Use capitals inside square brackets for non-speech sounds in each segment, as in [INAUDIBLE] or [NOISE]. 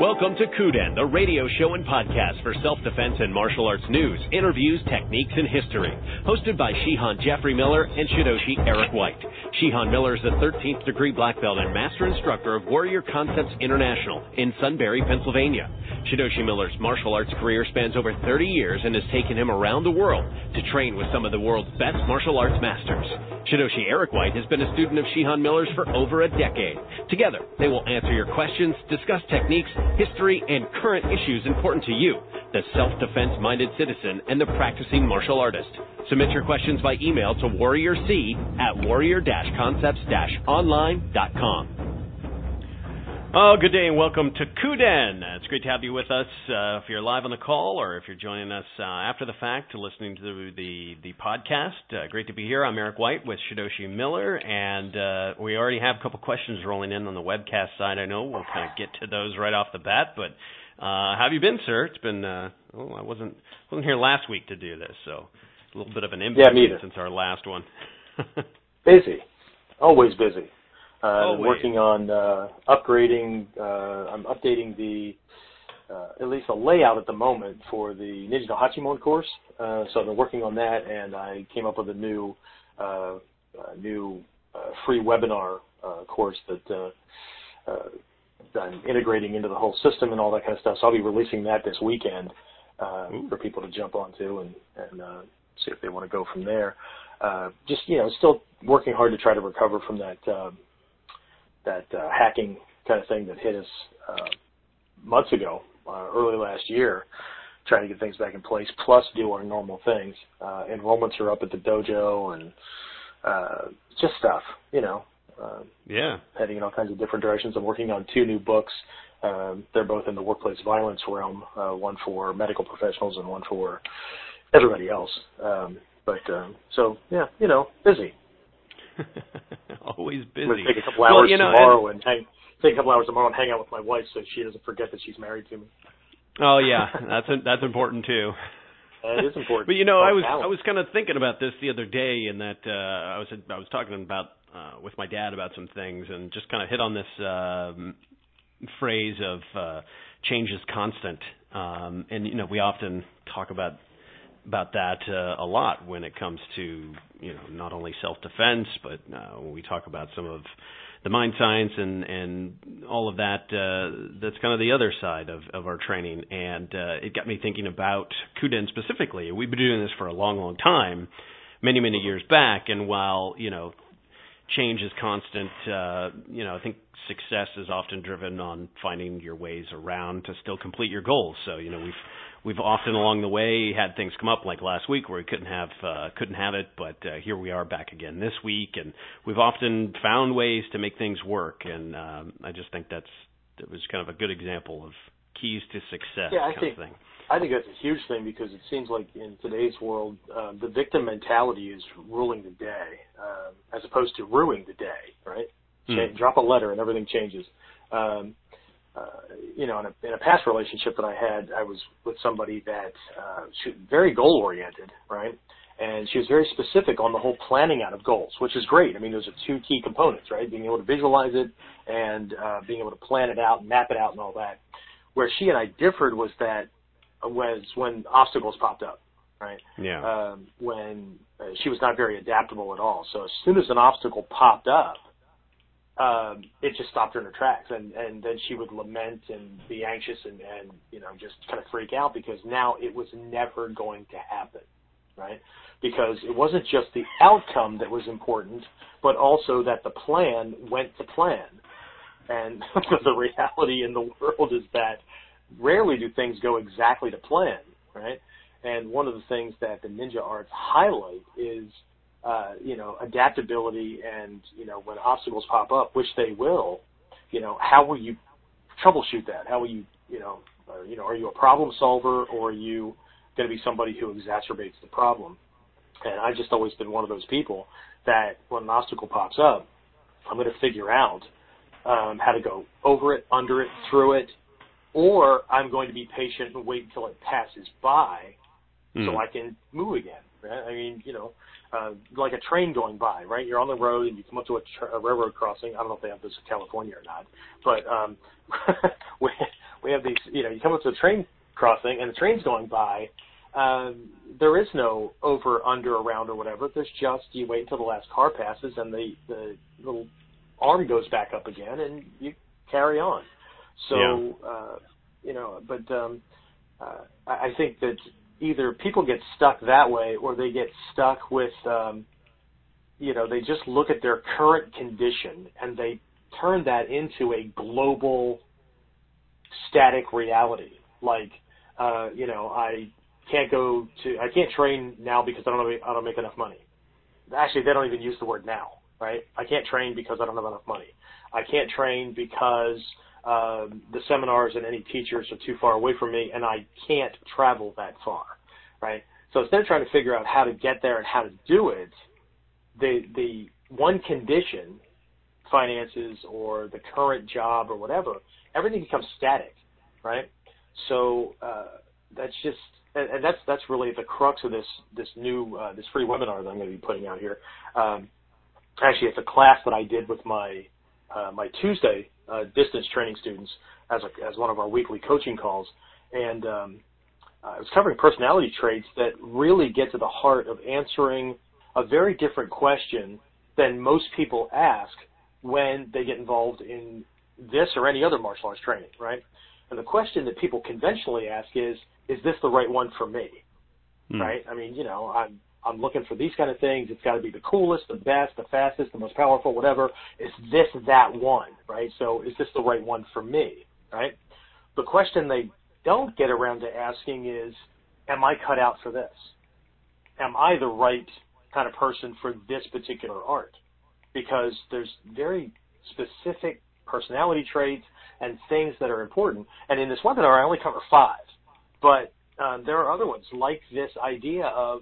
Welcome to Kuden, the radio show and podcast for self-defense and martial arts news, interviews, techniques, and history. Hosted by Shihan Jeffrey Miller and Shidoshi Eric White. Shihan Miller is a 13th degree black belt and master instructor of Warrior Concepts International in Sunbury, Pennsylvania. Shidoshi Miller's martial arts career spans over 30 years and has taken him around the world to train with some of the world's best martial arts masters. Shidoshi Eric White has been a student of Shihan Miller's for over a decade. Together, they will answer your questions, discuss techniques, history, and current issues important to you, the self-defense minded citizen and the practicing martial artist. Submit your questions by email to warriorc at warrior-concepts-online.com. Oh, good day and welcome to Kuden. It's great to have you with us. Uh, if you're live on the call or if you're joining us uh, after the fact listening to the the, the podcast, uh, great to be here. I'm Eric White with Shidoshi Miller, and uh, we already have a couple questions rolling in on the webcast side. I know we'll kind of get to those right off the bat, but uh, how have you been, sir? It's been uh, oh, I wasn't wasn't here last week to do this, so a little bit of an impact yeah, since our last one. [LAUGHS] busy, always busy. Uh, I'm working on uh, upgrading. Uh, I'm updating the uh, at least a layout at the moment for the Ninja no Hachimon course. Uh, so I've been working on that, and I came up with a new uh, new free webinar course that I'm integrating into the whole system and all that kind of stuff. So I'll be releasing that this weekend for people to jump onto and, and see if they want to go from there. just you know, still working hard to try to recover from that that uh, hacking kind of thing that hit us uh, months ago, uh, early last year, trying to get things back in place, plus do our normal things. Uh, enrollments are up at the dojo and uh, just stuff, you know. Uh, yeah. Heading in all kinds of different directions. I'm working on two new books. Um, they're both in the workplace violence realm, uh, one for medical professionals and one for everybody else. Um, but um, so yeah, you know, busy. Always [LAUGHS] busy. I'm gonna take a couple hours well, you know, tomorrow and, and hang take a couple hours tomorrow and hang out with my wife so she doesn't forget that she's married to me. Oh yeah, that's a, that's important too. Uh, it is important. [LAUGHS] but you know, I was I was kind of thinking about this the other day, and that uh, I was I was talking about uh, with my dad about some things, and just kind of hit on this um, phrase of uh, change is constant. Um, and you know, we often talk about about that uh, a lot when it comes to you know not only self defense, but uh, when we talk about some of the mind science and and all of that. Uh, that's kind of the other side of of our training, and uh, it got me thinking about Kuden specifically. We've been doing this for a long, long time, many, many years back, and while you know change is constant. Uh, you know, I think success is often driven on finding your ways around to still complete your goals. So, you know, we've we've often along the way had things come up like last week where we couldn't have uh, couldn't have it, but uh, here we are back again this week, and we've often found ways to make things work. And um, I just think that's it was kind of a good example of keys to success yeah, I kind think, of thing. I think that's a huge thing because it seems like in today's world, uh, the victim mentality is ruling the day, uh, as opposed to ruining the day, right? Mm. Drop a letter and everything changes. Um, uh, you know, in a, in a past relationship that I had, I was with somebody that uh, she, very goal oriented, right? And she was very specific on the whole planning out of goals, which is great. I mean, those are two key components, right? Being able to visualize it and uh, being able to plan it out, and map it out, and all that. Where she and I differed was that was when obstacles popped up, right? Yeah. Um, when uh, she was not very adaptable at all. So as soon as an obstacle popped up, um, it just stopped her in her tracks, and and then she would lament and be anxious and and you know just kind of freak out because now it was never going to happen, right? Because it wasn't just the outcome that was important, but also that the plan went to plan. And [LAUGHS] the reality in the world is that rarely do things go exactly to plan, right? And one of the things that the ninja arts highlight is, uh, you know, adaptability and, you know, when obstacles pop up, which they will, you know, how will you troubleshoot that? How will you, you know, uh, you know, are you a problem solver or are you going to be somebody who exacerbates the problem? And I've just always been one of those people that when an obstacle pops up, I'm going to figure out um, how to go over it, under it, through it, or I'm going to be patient and wait until it passes by mm. so. I can move again. Right? I mean, you know, uh, like a train going by, right? You're on the road and you come up to a, tra- a railroad crossing. I don't know if they have this in California or not, but um, [LAUGHS] when, we have these, you know, you come up to the train crossing and the train's going by. Um, there is no over, under, around, or whatever. There's just you wait until the last car passes and the the little arm goes back up again and you carry on. So, yeah. uh, you know, but um, uh, I think that either people get stuck that way or they get stuck with, um, you know, they just look at their current condition and they turn that into a global static reality. Like, uh, you know, I can't go to, I can't train now because I don't, I don't make enough money. Actually, they don't even use the word now, right? I can't train because I don't have enough money. I can't train because um, the seminars and any teachers are too far away from me, and I can't travel that far, right? So instead of trying to figure out how to get there and how to do it, the the one condition, finances or the current job or whatever, everything becomes static, right? So uh, that's just and, and that's that's really the crux of this this new uh, this free webinar that I'm going to be putting out here. Um, actually, it's a class that I did with my uh, my Tuesday uh, distance training students as a, as one of our weekly coaching calls, and um, uh, I was covering personality traits that really get to the heart of answering a very different question than most people ask when they get involved in this or any other martial arts training, right? And the question that people conventionally ask is, is this the right one for me? Mm. Right? I mean, you know, I'm I'm looking for these kind of things. It's got to be the coolest, the best, the fastest, the most powerful, whatever. Is this that one, right? So is this the right one for me, right? The question they don't get around to asking is, am I cut out for this? Am I the right kind of person for this particular art? Because there's very specific personality traits and things that are important. And in this webinar, I only cover five, but um, there are other ones like this idea of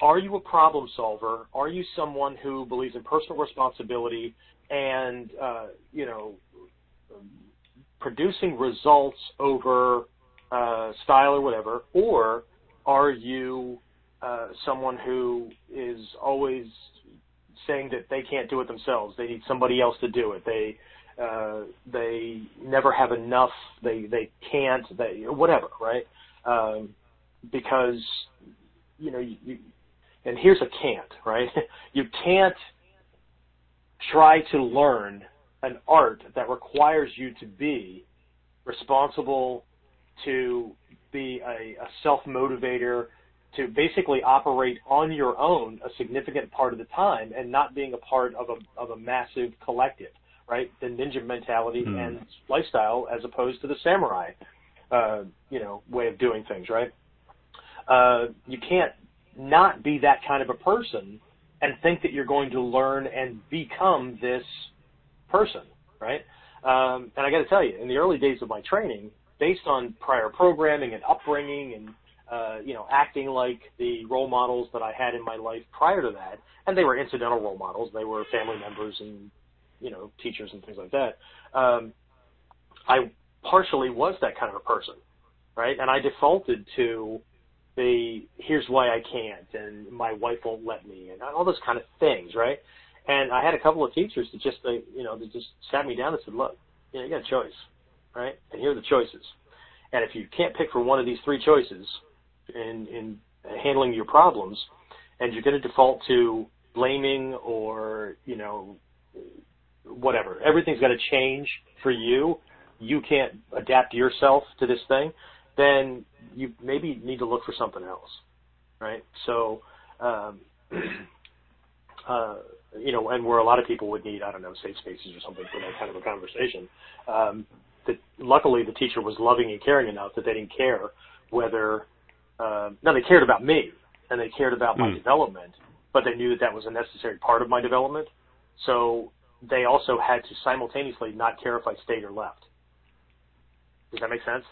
are you a problem solver? Are you someone who believes in personal responsibility and uh, you know producing results over uh, style or whatever, or are you uh, someone who is always saying that they can't do it themselves? They need somebody else to do it. They uh, they never have enough. They they can't. They whatever, right? Um, because you know you, you and here's a can't, right? [LAUGHS] you can't try to learn an art that requires you to be responsible, to be a, a self-motivator, to basically operate on your own a significant part of the time and not being a part of a, of a massive collective, right? The ninja mentality hmm. and lifestyle as opposed to the samurai, uh, you know, way of doing things, right? Uh, you can't not be that kind of a person and think that you're going to learn and become this person, right? Um, and I got to tell you, in the early days of my training, based on prior programming and upbringing and uh, you know acting like the role models that I had in my life prior to that, and they were incidental role models, they were family members and you know teachers and things like that. Um, I partially was that kind of a person, right? And I defaulted to the here's why I can't and my wife won't let me and all those kind of things, right? And I had a couple of teachers that just they you know they just sat me down and said, look, you, know, you got a choice, right? And here are the choices. And if you can't pick from one of these three choices in in handling your problems, and you're going to default to blaming or you know whatever, everything's got to change for you. You can't adapt yourself to this thing then you maybe need to look for something else, right? So, um, [CLEARS THROAT] uh, you know, and where a lot of people would need, I don't know, safe spaces or something for that kind of a conversation. Um, that luckily the teacher was loving and caring enough that they didn't care whether, uh, no, they cared about me and they cared about my hmm. development, but they knew that that was a necessary part of my development. So they also had to simultaneously not care if I stayed or left. Does that make sense?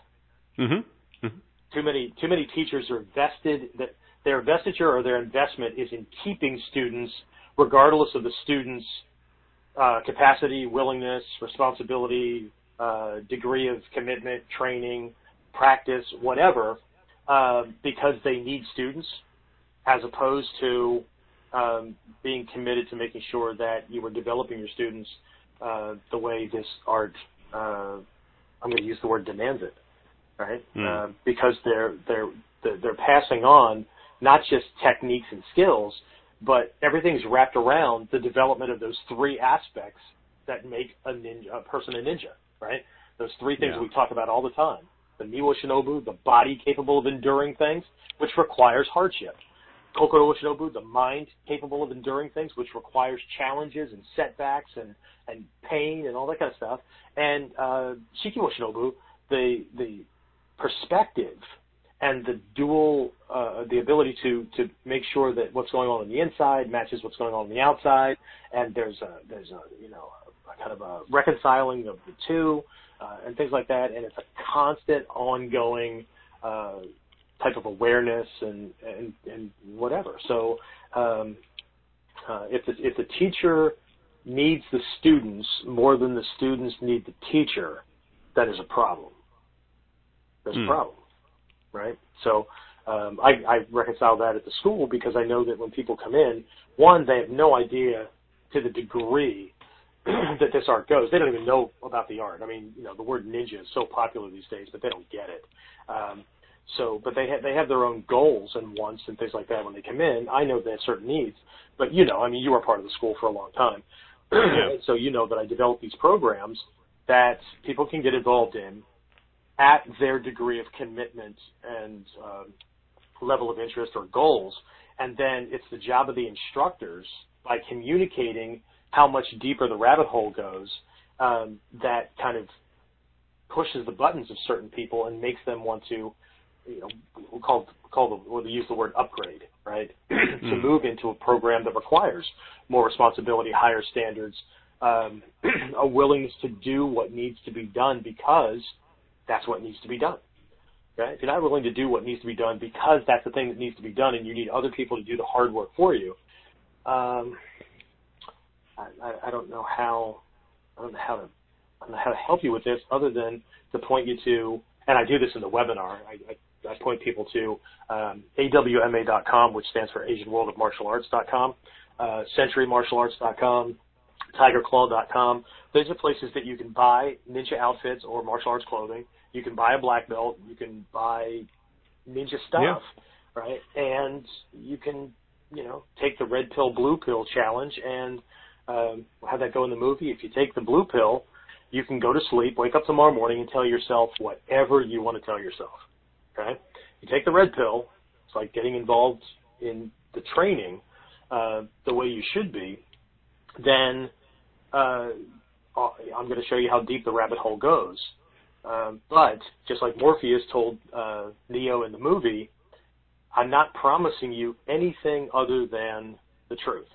Mm-hmm. Mm-hmm. Too many too many teachers are vested that their investiture or their investment is in keeping students, regardless of the student's uh, capacity, willingness, responsibility, uh, degree of commitment, training, practice, whatever, uh, because they need students, as opposed to um, being committed to making sure that you are developing your students uh, the way this art, uh, I'm going to use the word demands it right? Mm. Uh, because they're they're they're they're passing on not just techniques and skills, but everything's wrapped around the development of those three aspects that make a ninja a person a ninja, right? Those three things Yeah. we talk about all the time. The Miwa Shinobu, the body capable of enduring things, which requires hardship. Kokoro Shinobu, the mind capable of enduring things, which requires challenges and setbacks and, and pain and all that kind of stuff. And uh, Shinobu, the the perspective and the dual uh, the ability to to make sure that what's going on on the inside matches what's going on on the outside, and there's a there's a you know a kind of a reconciling of the two uh, and things like that, and it's a constant ongoing uh, type of awareness and and and whatever. So um, uh, if the if the teacher needs the students more than the students need the teacher, that is a problem. There's Hmm. a problem, right? So um, I, I reconcile that at the school because I know that when people come in, one, they have no idea to the degree [CLEARS THROAT] that this art goes. They don't even know about the art. I mean, you know, the word ninja is so popular these days, but they don't get it. Um, so, but they have they have their own goals and wants and things like that when they come in. I know they have certain needs, but you know, I mean, you were part of the school for a long time, [CLEARS THROAT] Yeah. so you know that I develop these programs that people can get involved in at their degree of commitment and um, level of interest or goals, and then it's the job of the instructors by communicating how much deeper the rabbit hole goes um, that kind of pushes the buttons of certain people and makes them want to, you know, we'll call call the or they use the word upgrade, right? [CLEARS THROAT] to Mm. move into a program that requires more responsibility, higher standards, um, [CLEARS THROAT] a willingness to do what needs to be done because that's what needs to be done. Okay? If you're not willing to do what needs to be done because that's the thing that needs to be done, and you need other people to do the hard work for you, um, I, I, I don't know how I don't know how to I don't know how to help you with this other than to point you to, and I do this in the webinar. I, I, I point people to um, awma.com, which stands for Asian World of Martial Arts.com, uh, CenturyMartialArts.com, TigerClaw.com. Those are places that you can buy ninja outfits or martial arts clothing. You can buy a black belt. You can buy ninja stuff, Yeah. right? And you can, you know, take the red pill, blue pill challenge and um, have that go in the movie. If you take the blue pill, you can go to sleep, wake up tomorrow morning, and tell yourself whatever you want to tell yourself. Okay? You take the red pill. It's like getting involved in the training uh, the way you should be. Then uh, I'm going to show you how deep the rabbit hole goes. Um, but just like Morpheus told uh, Neo in the movie, I'm not promising you anything other than the truth,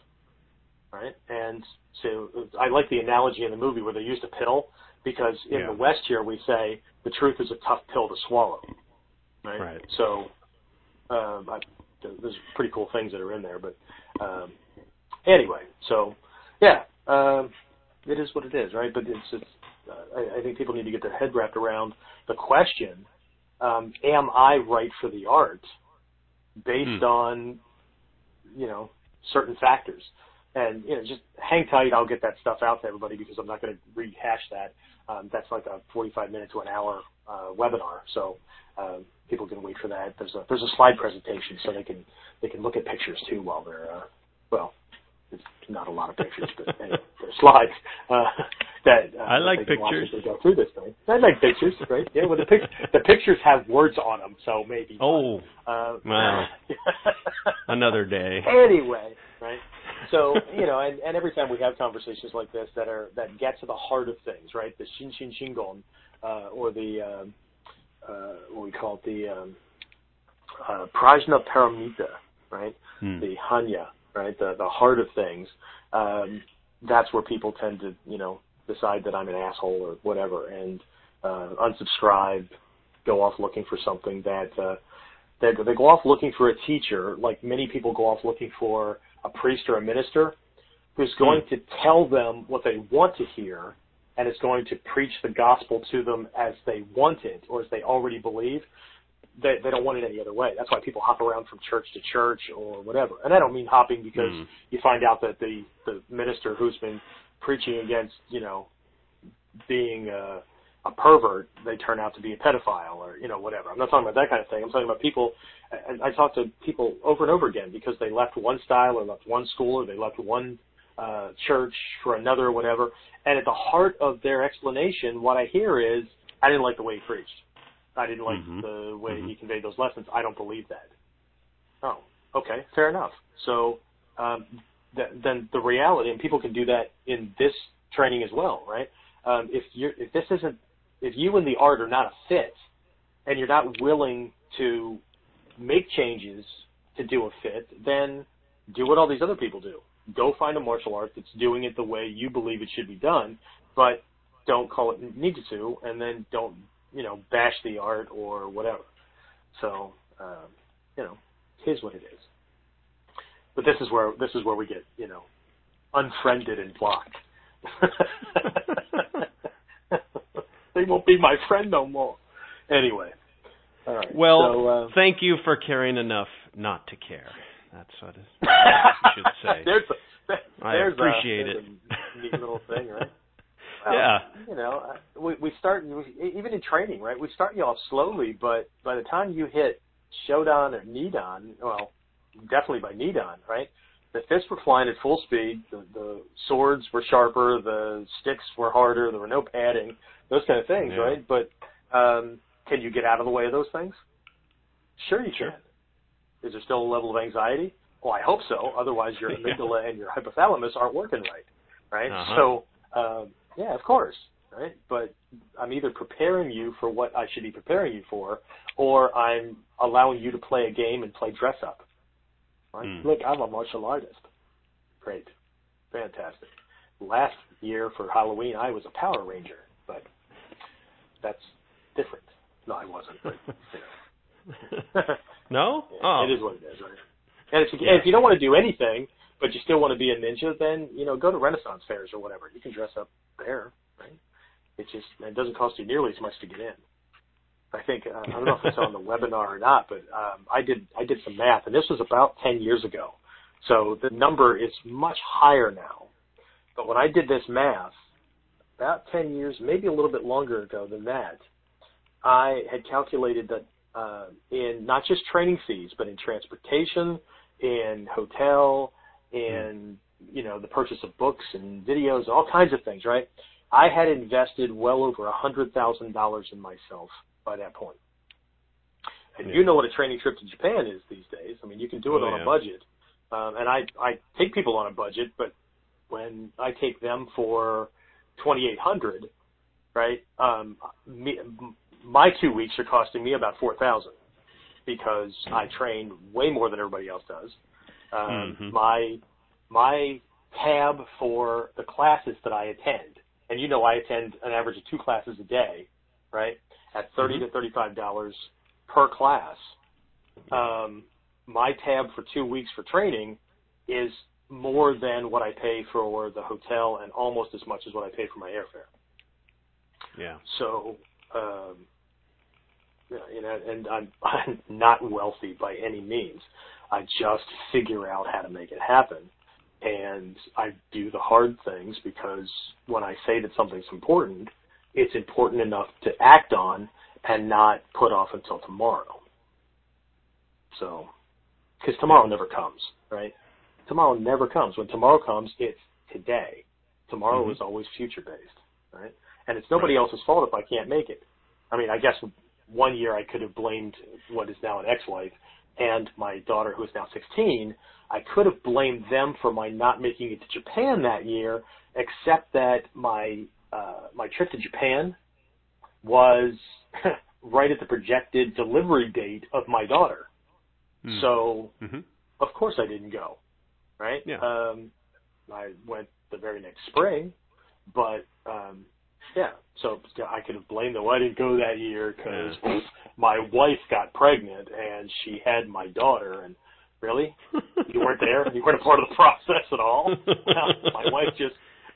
right? And so I like the analogy in the movie where they used a pill because in Yeah. the West here we say the truth is a tough pill to swallow, right? Right. So um, I, there's pretty cool things that are in there, but um, anyway, so yeah, um, it is what it is, right? But it's, it's I, I think people need to get their head wrapped around the question: um, Am I right for the art based Hmm. on you know certain factors? And you know, just hang tight. I'll get that stuff out to everybody because I'm not going to rehash that. Um, that's like a 45 minute to an hour uh, webinar, so um, people can wait for that. There's a there's a slide presentation, so they can they can look at pictures too while they're uh, well. It's not a lot of pictures, but anyway, there's slides uh, that uh, I like watch pictures. go through this thing. I like pictures, right? Yeah, well, the pic- the pictures have words on them, so maybe. Oh, uh, wow. [LAUGHS] another day. anyway, right? So you know, and, and every time we have conversations like this that are that get to the heart of things, right? The shin shin shingon, uh, or the um, uh, what we call it, the um, uh, prajna paramita, right? Hmm. The hanya, right? The the heart of things. Um, that's where people tend to, you know, decide that I'm an asshole or whatever, and uh, unsubscribe, go off looking for something that uh, they they go off looking for a teacher, like many people go off looking for a priest or a minister who's going to tell them what they want to hear and is going to preach the gospel to them as they want it or as they already believe. They, they don't want it any other way. That's why people hop around from church to church or whatever. And I don't mean hopping because Mm. you find out that the, the minister who's been preaching against, you know, being, uh, a pervert, they turn out to be a pedophile or you know whatever. I'm not talking about that kind of thing. I'm talking about people. I, I talk to people over and over again because they left one style or left one school or they left one uh, church for another or whatever. And at the heart of their explanation, what I hear is, I didn't like the way he preached. I didn't like mm-hmm. the way mm-hmm. he conveyed those lessons. I don't believe that. Oh, okay, fair enough. So um, th- then the reality, and people can do that in this training as well, right? Um, if you if this isn't if you and the art are not a fit, and you're not willing to make changes to do a fit, then do what all these other people do. Go find a martial art that's doing it the way you believe it should be done, but don't call it ninjutsu, and then don't you know bash the art or whatever. So um, you know, here's what it is. But this is where this is where we get you know unfriended and blocked. [LAUGHS] they won't be my friend no more. Anyway. All right. Well, so, uh, thank you for caring enough not to care. That's what it, you [LAUGHS] should say. there's a, I there's appreciate a, it. A neat little thing, right? Yeah. You know, uh, we we start even in training, right? We start you off slowly, but by the time you hit Shodan or Nidan, well, definitely by Nidan, right? The fists were flying at full speed. The, the swords were sharper. The sticks were harder. There were no padding. Those kind of things, yeah. right? But um, can you get out of the way of those things? Sure, you sure. can. Is there still a level of anxiety? Well, I hope so. Otherwise, your [LAUGHS] amygdala and your hypothalamus aren't working right, right? Uh-huh. So, um, yeah, of course, right? But I'm either preparing you for what I should be preparing you for, or I'm allowing you to play a game and play dress up. Right? Mm. Look, I'm a martial artist. Great, fantastic. Last year for Halloween, I was a Power Ranger, but that's different. No, I wasn't. But, [LAUGHS] you know. [LAUGHS] no? Yeah, oh. It is what it is, right? And if, you, yeah. if you don't want to do anything, but you still want to be a ninja, then you know go to Renaissance fairs or whatever. You can dress up there, right? It just it doesn't cost you nearly as much to get in. I think uh, I don't know if it's on the [LAUGHS] webinar or not, but um, I did I did some math, and this was about ten years ago. So the number is much higher now. But when I did this math, about ten years, maybe a little bit longer ago than that, I had calculated that uh, in not just training fees, but in transportation, in hotel, in you know the purchase of books and videos, all kinds of things. Right? I had invested well over a hundred thousand dollars in myself by that point. And Yeah. you know what a training trip to Japan is these days. I mean, you can do it Oh, on yeah. a budget. Um, and I I take people on a budget, but when I take them for twenty eight hundred, right? Um, me, m- my two weeks are costing me about four thousand because I train way more than everybody else does. Um, Mhm. My my tab for the classes that I attend, and you know I attend an average of two classes a day, right? At 30 Mhm. to thirty five dollars per class. Um, my tab for two weeks for training is more than what I pay for the hotel and almost as much as what I pay for my airfare. Yeah. So, um, you know, and I'm, [LAUGHS] I'm not wealthy by any means. I just figure out how to make it happen. And I do the hard things because when I say that something's important, it's important enough to act on and not put off until tomorrow. So, because tomorrow never comes, right? Tomorrow never comes. When tomorrow comes, it's today. Tomorrow Mhm. is always future based, right? And it's nobody else's fault if I can't make it. I mean, I guess one year I could have blamed what is now an ex-wife and my daughter who is now 16. I could have blamed them for my not making it to Japan that year, except that my uh, my trip to Japan was [LAUGHS] right at the projected delivery date of my daughter. Mm. So Mhm. of course I didn't go, right? Yeah. Um, I went the very next spring, but um, yeah. So I could have blamed them. I didn't go that year because my wife got pregnant and she had my daughter. And really, you weren't there. You weren't a part of the process at all. Well, my wife just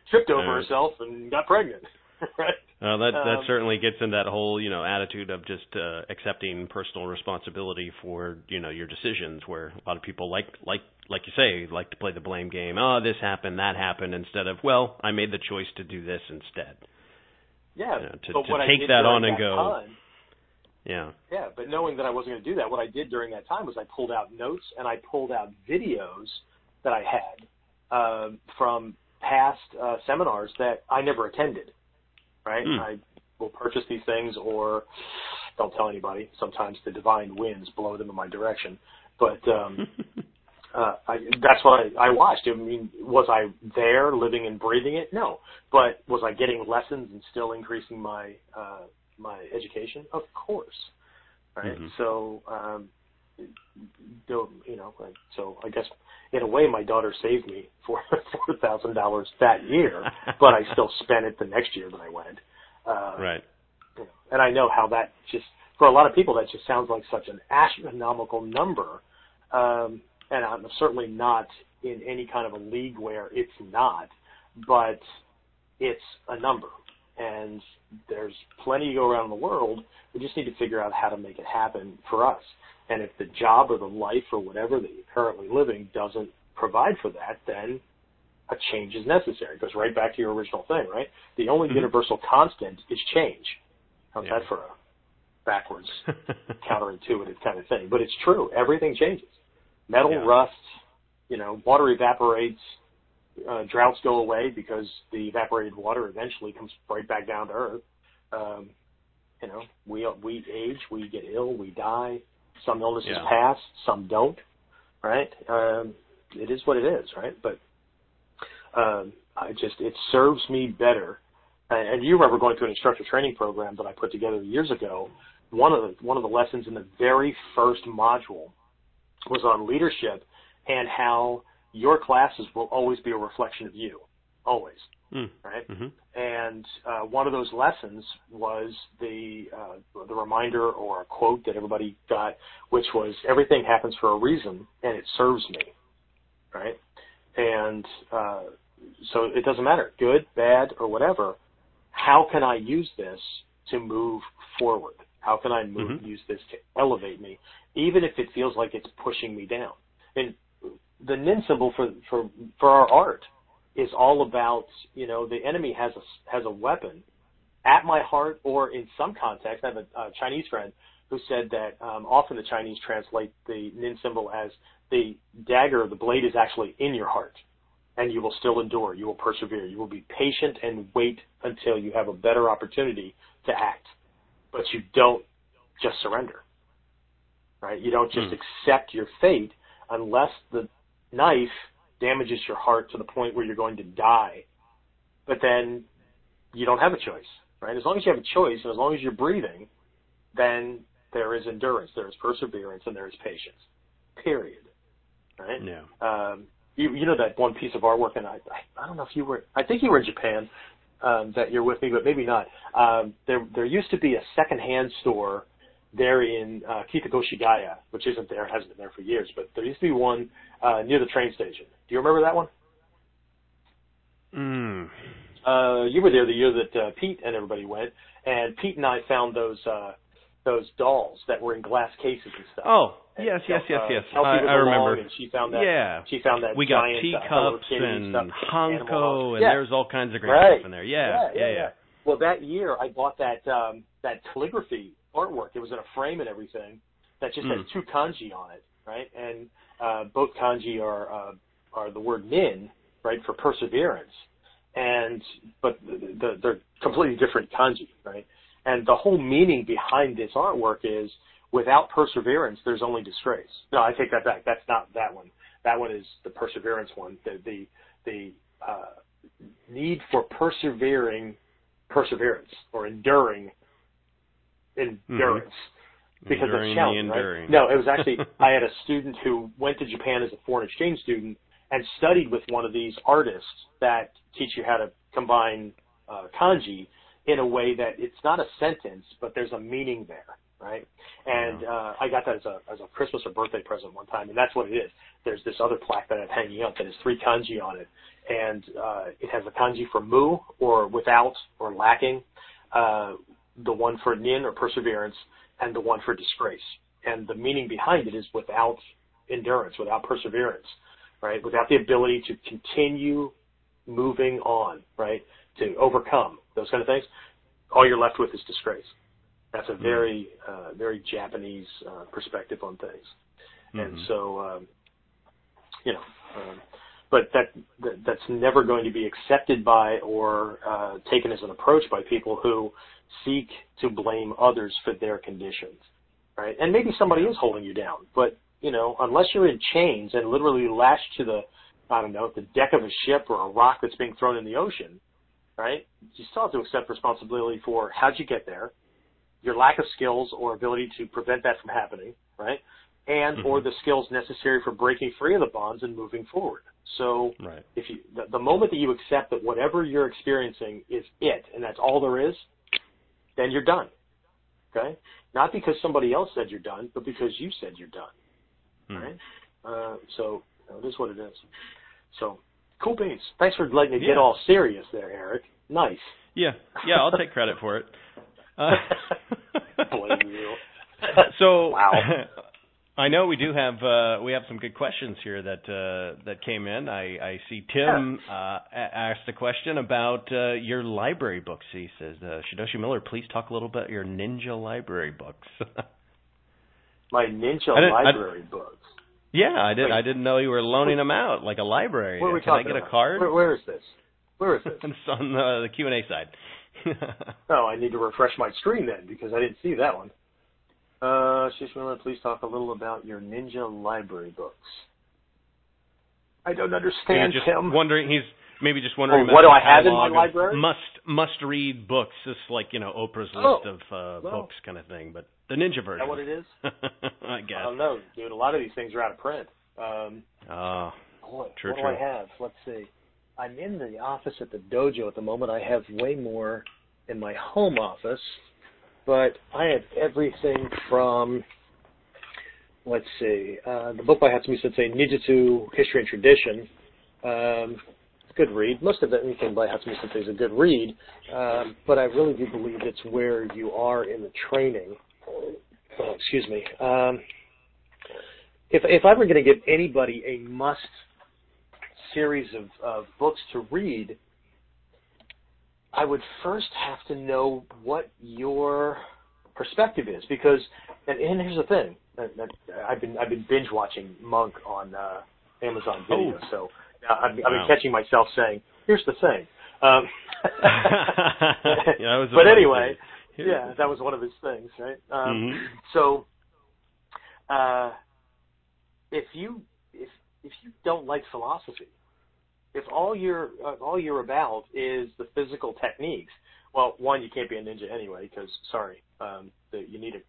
tripped over Yeah. herself and got pregnant. [LAUGHS] right? Uh, that that Um, certainly gets in that whole you know attitude of just uh, accepting personal responsibility for you know your decisions. Where a lot of people like like like you say like to play the blame game. Oh, this happened, that happened, instead of well, I made the choice to do this instead. Yeah. Know, to but to take that on and that go. time- Yeah. Yeah, but knowing that I wasn't going to do that, what I did during that time was I pulled out notes and I pulled out videos that I had um, from past uh, seminars that I never attended. Right? Hmm. I will purchase these things or don't tell anybody. Sometimes the divine winds blow them in my direction. But um, [LAUGHS] uh, I, that's what I, I watched. I mean, was I there, living and breathing it? No. But was I getting lessons and still increasing my uh, my education? Of course. Right. Mhm. So, um, you know, like, so I guess in a way, my daughter saved me for [LAUGHS] four thousand dollars that year, [LAUGHS] but I still spent it the next year that I went. Uh, right. you know, and I know how that just for a lot of people that just sounds like such an astronomical number. Um, and I'm certainly not in any kind of a league where it's not, but it's a number. And there's plenty to go around in the world. We just need to figure out how to make it happen for us. And if the job or the life or whatever that you're currently living doesn't provide for that, then a change is necessary. It goes right back to your original thing, right? The only Mhm. universal constant is change. How's Yeah. that for a backwards, [LAUGHS] counterintuitive kind of thing? But it's true. Everything changes. Metal Yeah. rusts. You know, water evaporates. Uh, droughts go away because the evaporated water eventually comes right back down to earth. Um, you know, we we age, we get ill, we die. Some illnesses Yeah. pass, some don't. Right? Um, it is what it is, right? But um, I just it serves me better. And, and you remember going through an instructor training program that I put together years ago. One of the one of the lessons in the very first module was on leadership and how your classes will always be a reflection of you, always, Mm. right? hmm And uh, one of those lessons was the uh, the reminder or a quote that everybody got, which was everything happens for a reason and it serves me, right? And uh, so it doesn't matter, good, bad, or whatever. How can I use this to move forward? How can I move, Mhm. use this to elevate me, even if it feels like it's pushing me down? And the nin symbol for for for our art is all about you know the enemy has a has a weapon at my heart or in some context. I have a, a Chinese friend who said that um, often the Chinese translate the nin symbol as the dagger, the blade is actually in your heart, and you will still endure. You will persevere. You will be patient and wait until you have a better opportunity to act. But you don't just surrender, right? You don't just Hmm. accept your fate unless the knife damages your heart to the point where you're going to die. But then you don't have a choice, right? As long as you have a choice and as long as you're breathing, then there is endurance, there is perseverance, and there is patience. Period. Right? Yeah. Um, you, you know that one piece of artwork, and I, I, I don't know if you were, I think you were in Japan, um, that you're with me, but maybe not. Um, there, there used to be a secondhand store there in uh, Kitakoshigaya, which isn't there, hasn't been there for years, but there used to be one uh, near the train station. Do you remember that one? Mm. Uh, you were there the year that uh, Pete and everybody went, and Pete and I found those uh, those dolls that were in glass cases and stuff. Oh, And yes, yes, yes, uh, yes. I, I remember. And she found that. yeah. She found that. We got uh, teacups and Hanko, and Yeah. there's all kinds of great Right. stuff in there. Yeah, yeah, yeah. Well, that year I bought that um, that calligraphy artwork. It was in a frame and everything that just Mm. has two kanji on it, right? And uh, both kanji are uh, are the word nin, right, for perseverance. And but the, the, they're completely different kanji, right? And the whole meaning behind this artwork is without perseverance, there's only disgrace. No, I take that back. That's not that one. That one is the perseverance one. The the the uh, need for persevering perseverance or enduring endurance because Enduring the challenging, right? No, it was actually [LAUGHS] I had a student who went to Japan as a foreign exchange student and studied with one of these artists that teach you how to combine uh, kanji in a way that it's not a sentence, but there's a meaning there, right? And uh, I got that as a as a Christmas or birthday present one time, and that's what it is. There's this other plaque that I have hanging up that has three kanji on it, and uh, it has a kanji for mu or without or lacking, uh, the one for nin or perseverance, and the one for disgrace. And the meaning behind it is without endurance, without perseverance, right? Without the ability to continue moving on, right? To overcome those kind of things. all you're left with is disgrace. That's a Mm-hmm. very uh, very Japanese uh, perspective on things, and Mhm. so um, you know. Um, but that, that that's never going to be accepted by or uh, taken as an approach by people who seek to blame others for their conditions, right? And maybe somebody is holding you down, but you know, unless you're in chains and literally lashed to the, I don't know, the deck of a ship or a rock that's being thrown in the ocean, right? You still have to accept responsibility for how'd you get there, your lack of skills or ability to prevent that from happening, right? And or Mhm. the skills necessary for breaking free of the bonds and moving forward. So Right. if you the, the moment that you accept that whatever you're experiencing is it and that's all there is, then you're done. Okay? Not because somebody else said you're done, but because you said you're done. Hmm. Right? Uh, so you know, it is what it is. So cool beans. Thanks for letting me Yeah. get all serious there, Eric. Nice. Yeah. Yeah, I'll take credit for it. Uh, [LAUGHS] Blame you. [LAUGHS] so Wow. [LAUGHS] I know we do have uh, we have some good questions here that uh, that came in. I, I see Tim uh, asked a question about uh, your library books. He says, uh, "Shidoshi Miller, please talk a little about your ninja library books." My ninja library books. Yeah, I did. Wait. I didn't know you were loaning them out like a library. What are we Can I get about? a card? Where, where is this? Where is this? [LAUGHS] it's on uh, the Q and A side. [LAUGHS] Oh, I need to refresh my screen then because I didn't see that one. Uh, Shish Miller, please talk a little about your ninja library books. I don't understand just him. wondering. He's maybe just wondering. Oh, about what do I have in my library? Must must read books. Just like you know Oprah's list Oh, of uh, well. books kind of thing, but the ninja Is version. that what it is? [LAUGHS] I guess. I don't know, dude. A lot of these things are out of print. Um, Oh, boy, True, what true. do I have? Let's see. I'm in the office at the dojo at the moment. I have way more in my home office, but I have everything from. Let's see. Uh, the book by Hatsumi Sensei, Ninjutsu History and Tradition. Um, good read. Most of anything by Hatsumi Sensei is a good read, um, but I really do believe it's where you are in the training. Oh, excuse me. Um, if if I were going to give anybody a must series of, of books to read, I would first have to know what your perspective is because and, and here's the thing that, that I've been I've been binge watching Monk on uh, Amazon Video, Oh. so I've, I've been Wow. catching myself saying, "Here's the thing." Um, [LAUGHS] Yeah, was [LAUGHS] but anyway, thing. yeah, that was one of his things, right? Um, Mhm. So, uh, if you if if you don't like philosophy, if all you're uh, all you're about is the physical techniques, well, one, you can't be a ninja anyway because sorry, um, the, you need a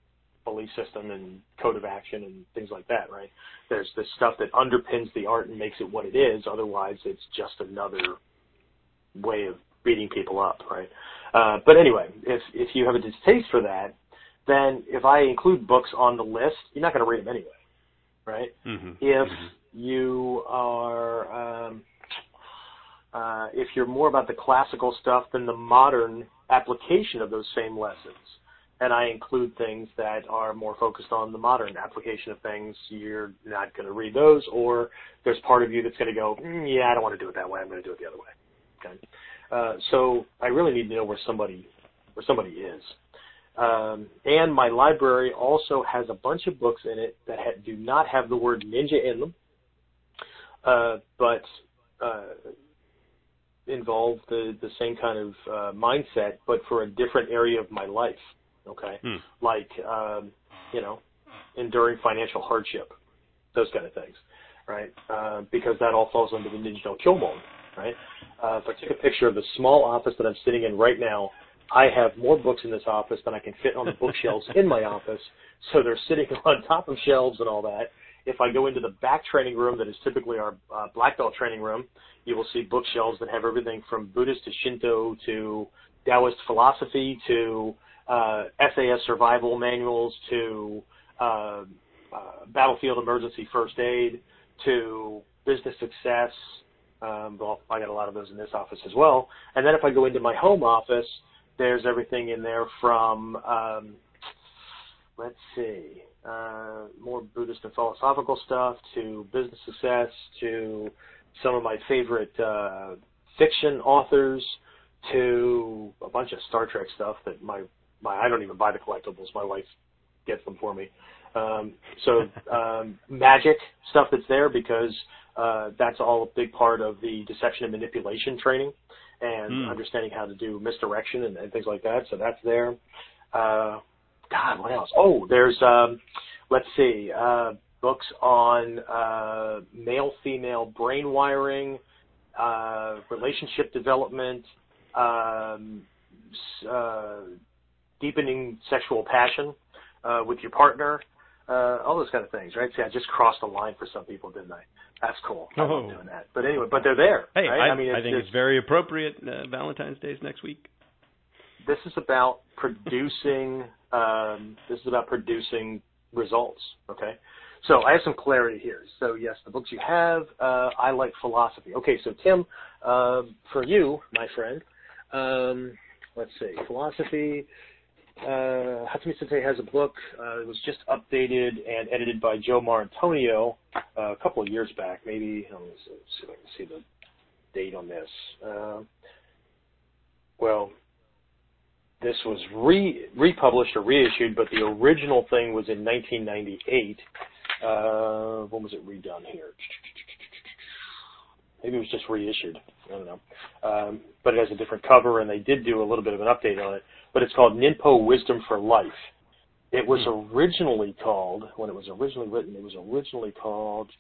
belief system and code of action and things like that, right? There's this stuff that underpins the art and makes it what it is. Otherwise, it's just another way of beating people up, right? Uh, but anyway, if if you have a distaste for that, then if I include books on the list, you're not going to read them anyway, right? Mhm. If Mhm. you are, um, uh, if you're more about the classical stuff than the modern application of those same lessons, and I include things that are more focused on the modern application of things, you're not going to read those, or there's part of you that's going to go, mm, yeah, I don't want to do it that way. I'm going to do it the other way. Okay. Uh, so I really need to know where somebody where somebody is. Um, and my library also has a bunch of books in it that ha- do not have the word ninja in them, uh, but uh, involve the, the same kind of uh, mindset, but for a different area of my life. Okay, Hmm. like um, you know, enduring financial hardship, those kind of things, right? Uh, because that all falls under the Ninja no mode, right? Uh, if I take a picture of the small office that I'm sitting in right now, I have more books in this office than I can fit on the bookshelves in my office. So they're sitting [LAUGHS] on top of shelves and all that. If I go into the back training room that is typically our uh, black belt training room, you will see bookshelves that have everything from Buddhist to Shinto to Taoist philosophy to uh, SAS survival manuals to uh, uh, battlefield emergency first aid to business success. Um, well, I got a lot of those in this office as well. And then if I go into my home office, there's everything in there from, um, let's see, uh, more Buddhist and philosophical stuff to business success to some of my favorite uh, fiction authors to a bunch of Star Trek stuff that my my I don't even buy the collectibles. My wife gets them for me. Um, so um, magic stuff that's there because uh, that's all a big part of the deception and manipulation training and mm. understanding how to do misdirection and, and things like that. So that's there. Uh, God, what else? Oh, there's um, let's see, uh, books on uh, male-female brain wiring, uh, relationship development, um, uh, deepening sexual passion uh, with your partner, uh, all those kind of things, right? See, I just crossed a line for some people, didn't I? That's cool. I oh. love doing that. But anyway, but they're there. Hey, right? I, I mean, I think it's, it's very appropriate. Uh, Valentine's Day is next week. This is about producing. [LAUGHS] um, this is about producing results. Okay, so I have some clarity here. So yes, the books you have. Uh, I like philosophy. Okay, so Tim, uh, for you, my friend, um, let's see, philosophy uh, Hatsumi Sensei has a book. Uh, it was just updated and edited by Joe Marantonio uh, a couple of years back, maybe. Let me see if I can see the date on this. Uh, well, this was re republished or reissued, but the original thing was in 1998. Uh, when was it redone here? Maybe it was just reissued. I don't know. Um, but it has a different cover, and they did do a little bit of an update on it but it's called Ninpo Wisdom for Life. It was hmm. originally called when it was originally written. It was originally called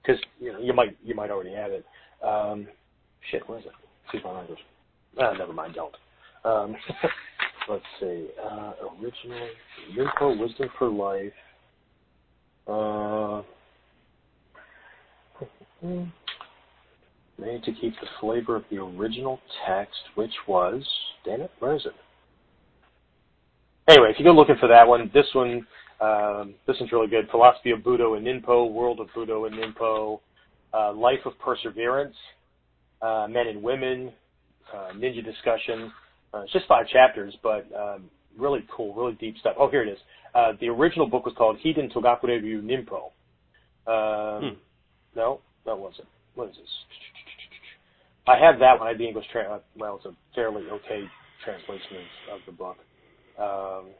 because you know you might you might already have it. Um, shit, where is it? Excuse my language. Ah, never mind, don't. Um, [LAUGHS] let's see. Uh, originally, Ninpo Wisdom for Life. Uh, made to keep the flavor of the original text, which was, damn it, where is it? Anyway, if you go looking for that one, this one, um, this one's really good. Philosophy of Budo and Ninpo, World of Budo and Ninpo, uh, Life of Perseverance, uh, Men and Women, uh, Ninja Discussion. Uh, it's just five chapters, but um, really cool, really deep stuff. Oh, here it is. Uh, the original book was called Hiden Togakure Ryu Ninpo. Um, hmm. No, that wasn't. What is this? I have that one. I had the English tra- well, it's a fairly okay translation of, of the book. Um,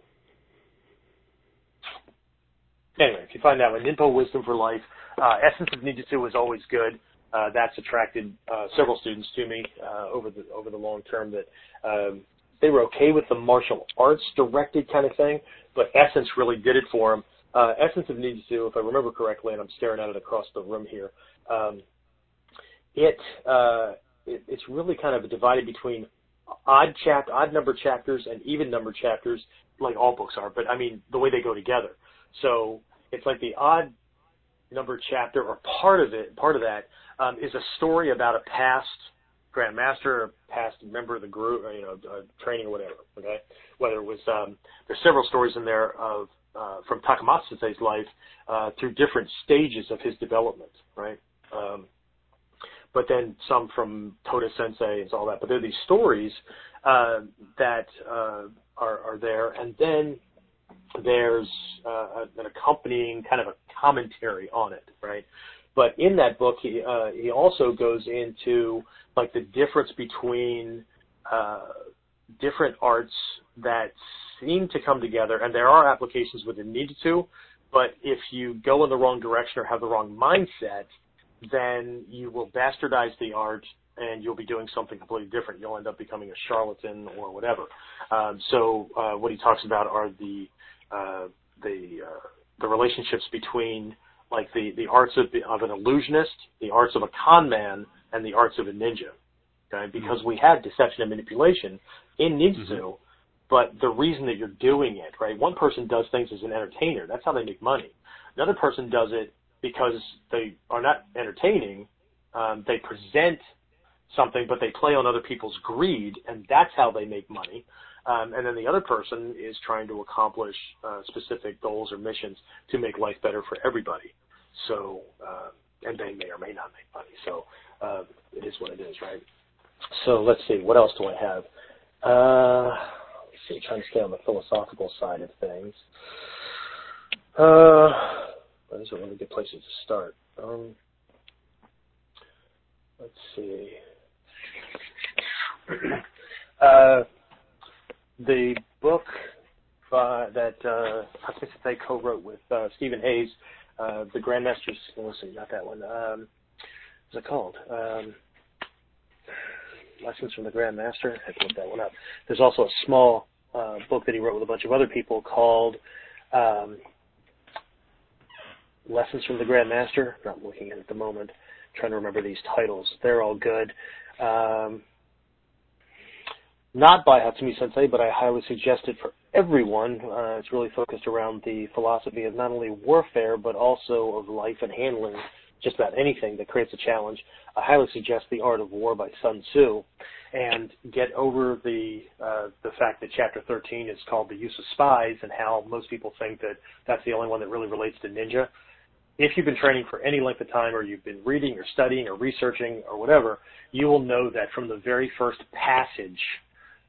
anyway, if you find that one, Ninpo Wisdom for Life, uh, Essence of Ninjutsu was always good. Uh, that's attracted uh, several students to me uh, over the over the long term. That um, they were okay with the martial arts directed kind of thing, but Essence really did it for them. Uh, Essence of Ninjutsu, if I remember correctly, and I'm staring at it across the room here, um, it uh, it, it's really kind of divided between odd chap, odd number chapters and even number chapters, like all books are. But I mean, the way they go together. So it's like the odd number chapter or part of it, part of that um, is a story about a past grandmaster, a past member of the group, you know, uh, training or whatever. Okay, whether it was um, there's several stories in there of uh, from Takamatsu Sensei's life uh, through different stages of his development, right? Um, but then some from Toda Sensei and all that. But there are these stories uh, that uh, are, are there, and then there's uh, an accompanying kind of a commentary on it, right? But in that book, he uh, he also goes into like the difference between uh, different arts that seem to come together, and there are applications where they need to, but if you go in the wrong direction or have the wrong mindset, then you will bastardize the art and you'll be doing something completely different. You'll end up becoming a charlatan or whatever. Um, so uh, what he talks about are the uh, the uh, the relationships between like the the arts of, the, of an illusionist, the arts of a con man, and the arts of a ninja. Okay, because mm-hmm. we have deception and manipulation in ninjutsu, mm-hmm. but the reason that you're doing it, right? One person does things as an entertainer. That's how they make money. Another person does it because they are not entertaining. Um, they present something, but they play on other people's greed, and that's how they make money. Um, and then the other person is trying to accomplish uh, specific goals or missions to make life better for everybody. So, uh, and they may or may not make money. So, uh, it is what it is, right? So let's see, what else do I have? Uh, let's see, trying to stay on the philosophical side of things. Uh, those are really good places to start. Um, let's see. [CLEARS THROAT] uh, the book uh, that uh, co-wrote with uh, Stephen Hayes, uh, the Grandmasters. Let's see, not that one. Um, what's it called? Um, Lessons from the Grandmaster. I have to look that one up. There's also a small uh, book that he wrote with a bunch of other people called um, Lessons from the Grandmaster. I'm not looking at it at the moment. I'm trying to remember these titles. They're all good. Um, not by Hatsumi Sensei, but I highly suggest it for everyone. Uh, it's really focused around the philosophy of not only warfare, but also of life and handling just about anything that creates a challenge. I highly suggest The Art of War by Sun Tzu, and get over the uh, the fact that Chapter 13 is called the use of spies, and how most people think that that's the only one that really relates to ninja. If you've been training for any length of time, or you've been reading, or studying, or researching, or whatever, you will know that from the very first passage,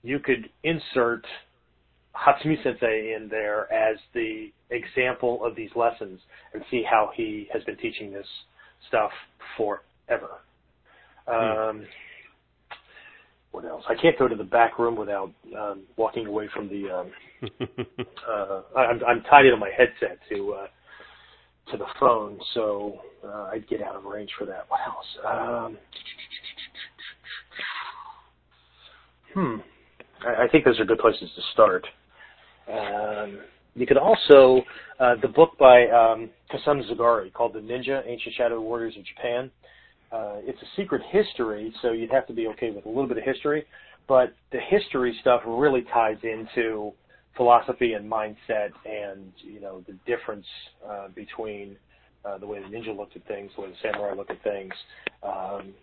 you could insert Hatsumi Sensei in there as the example of these lessons and see how he has been teaching this stuff forever. Hmm. Um, what else? I can't go to the back room without um, walking away from the. Um, [LAUGHS] uh, I'm, I'm tied into my headset to uh, to the phone, so uh, I'd get out of range for that. What else? Um, hmm. I, I think those are good places to start. Um, you could also uh, the book by um, Kacem Zoughari called "The Ninja: Ancient Shadow Warriors of Japan." Uh, it's a secret history, so you'd have to be okay with a little bit of history. But the history stuff really ties into philosophy and mindset, and you know the difference uh, between uh, the way the ninja looked at things, the way the samurai looked at things, um,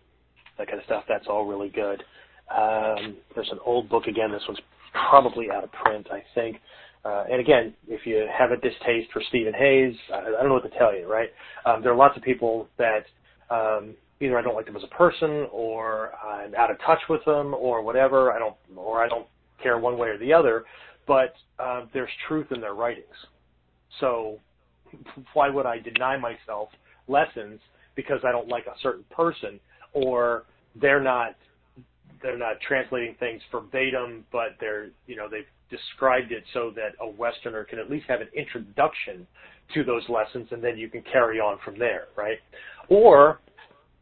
that kind of stuff. That's all really good. Um, there's an old book again. This one's probably out of print, I think. Uh, and again, if you have a distaste for Stephen Hayes, I, I don't know what to tell you, right? Um, there are lots of people that um, either I don't like them as a person, or I'm out of touch with them, or whatever. I don't, or I don't care one way or the other. But uh, there's truth in their writings. So why would I deny myself lessons because I don't like a certain person, or they're not they're not translating things verbatim, but they're you know they've described it so that a Westerner can at least have an introduction to those lessons, and then you can carry on from there, right? Or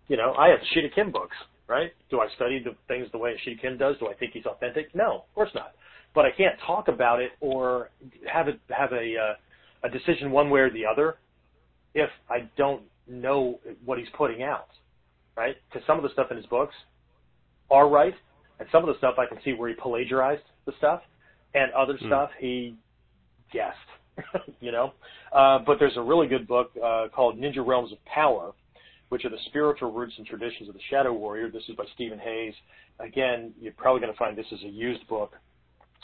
you know, I have Shida Kim books, right? Do I study the things the way Shida Kim does? Do I think he's authentic? No, of course not. But I can't talk about it or have it have a uh, a decision one way or the other if I don't know what he's putting out, right? Because some of the stuff in his books are right, and some of the stuff I can see where he plagiarized the stuff, and other mm. stuff he guessed, [LAUGHS] you know. Uh, but there's a really good book uh, called Ninja Realms of Power, which are the spiritual roots and traditions of the Shadow Warrior. This is by Stephen Hayes. Again, you're probably going to find this is a used book.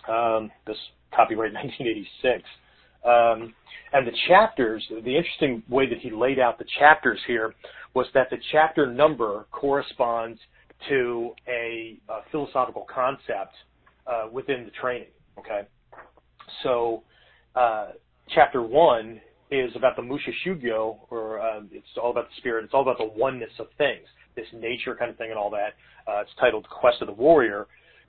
Um, this copyright [LAUGHS] 1986. Um, and the chapters, the interesting way that he laid out the chapters here was that the chapter number corresponds to a, a philosophical concept uh, within the training. Okay, so uh, chapter one is about the Musha Shugyo, or um, it's all about the spirit. It's all about the oneness of things, this nature kind of thing, and all that. Uh, it's titled Quest of the Warrior.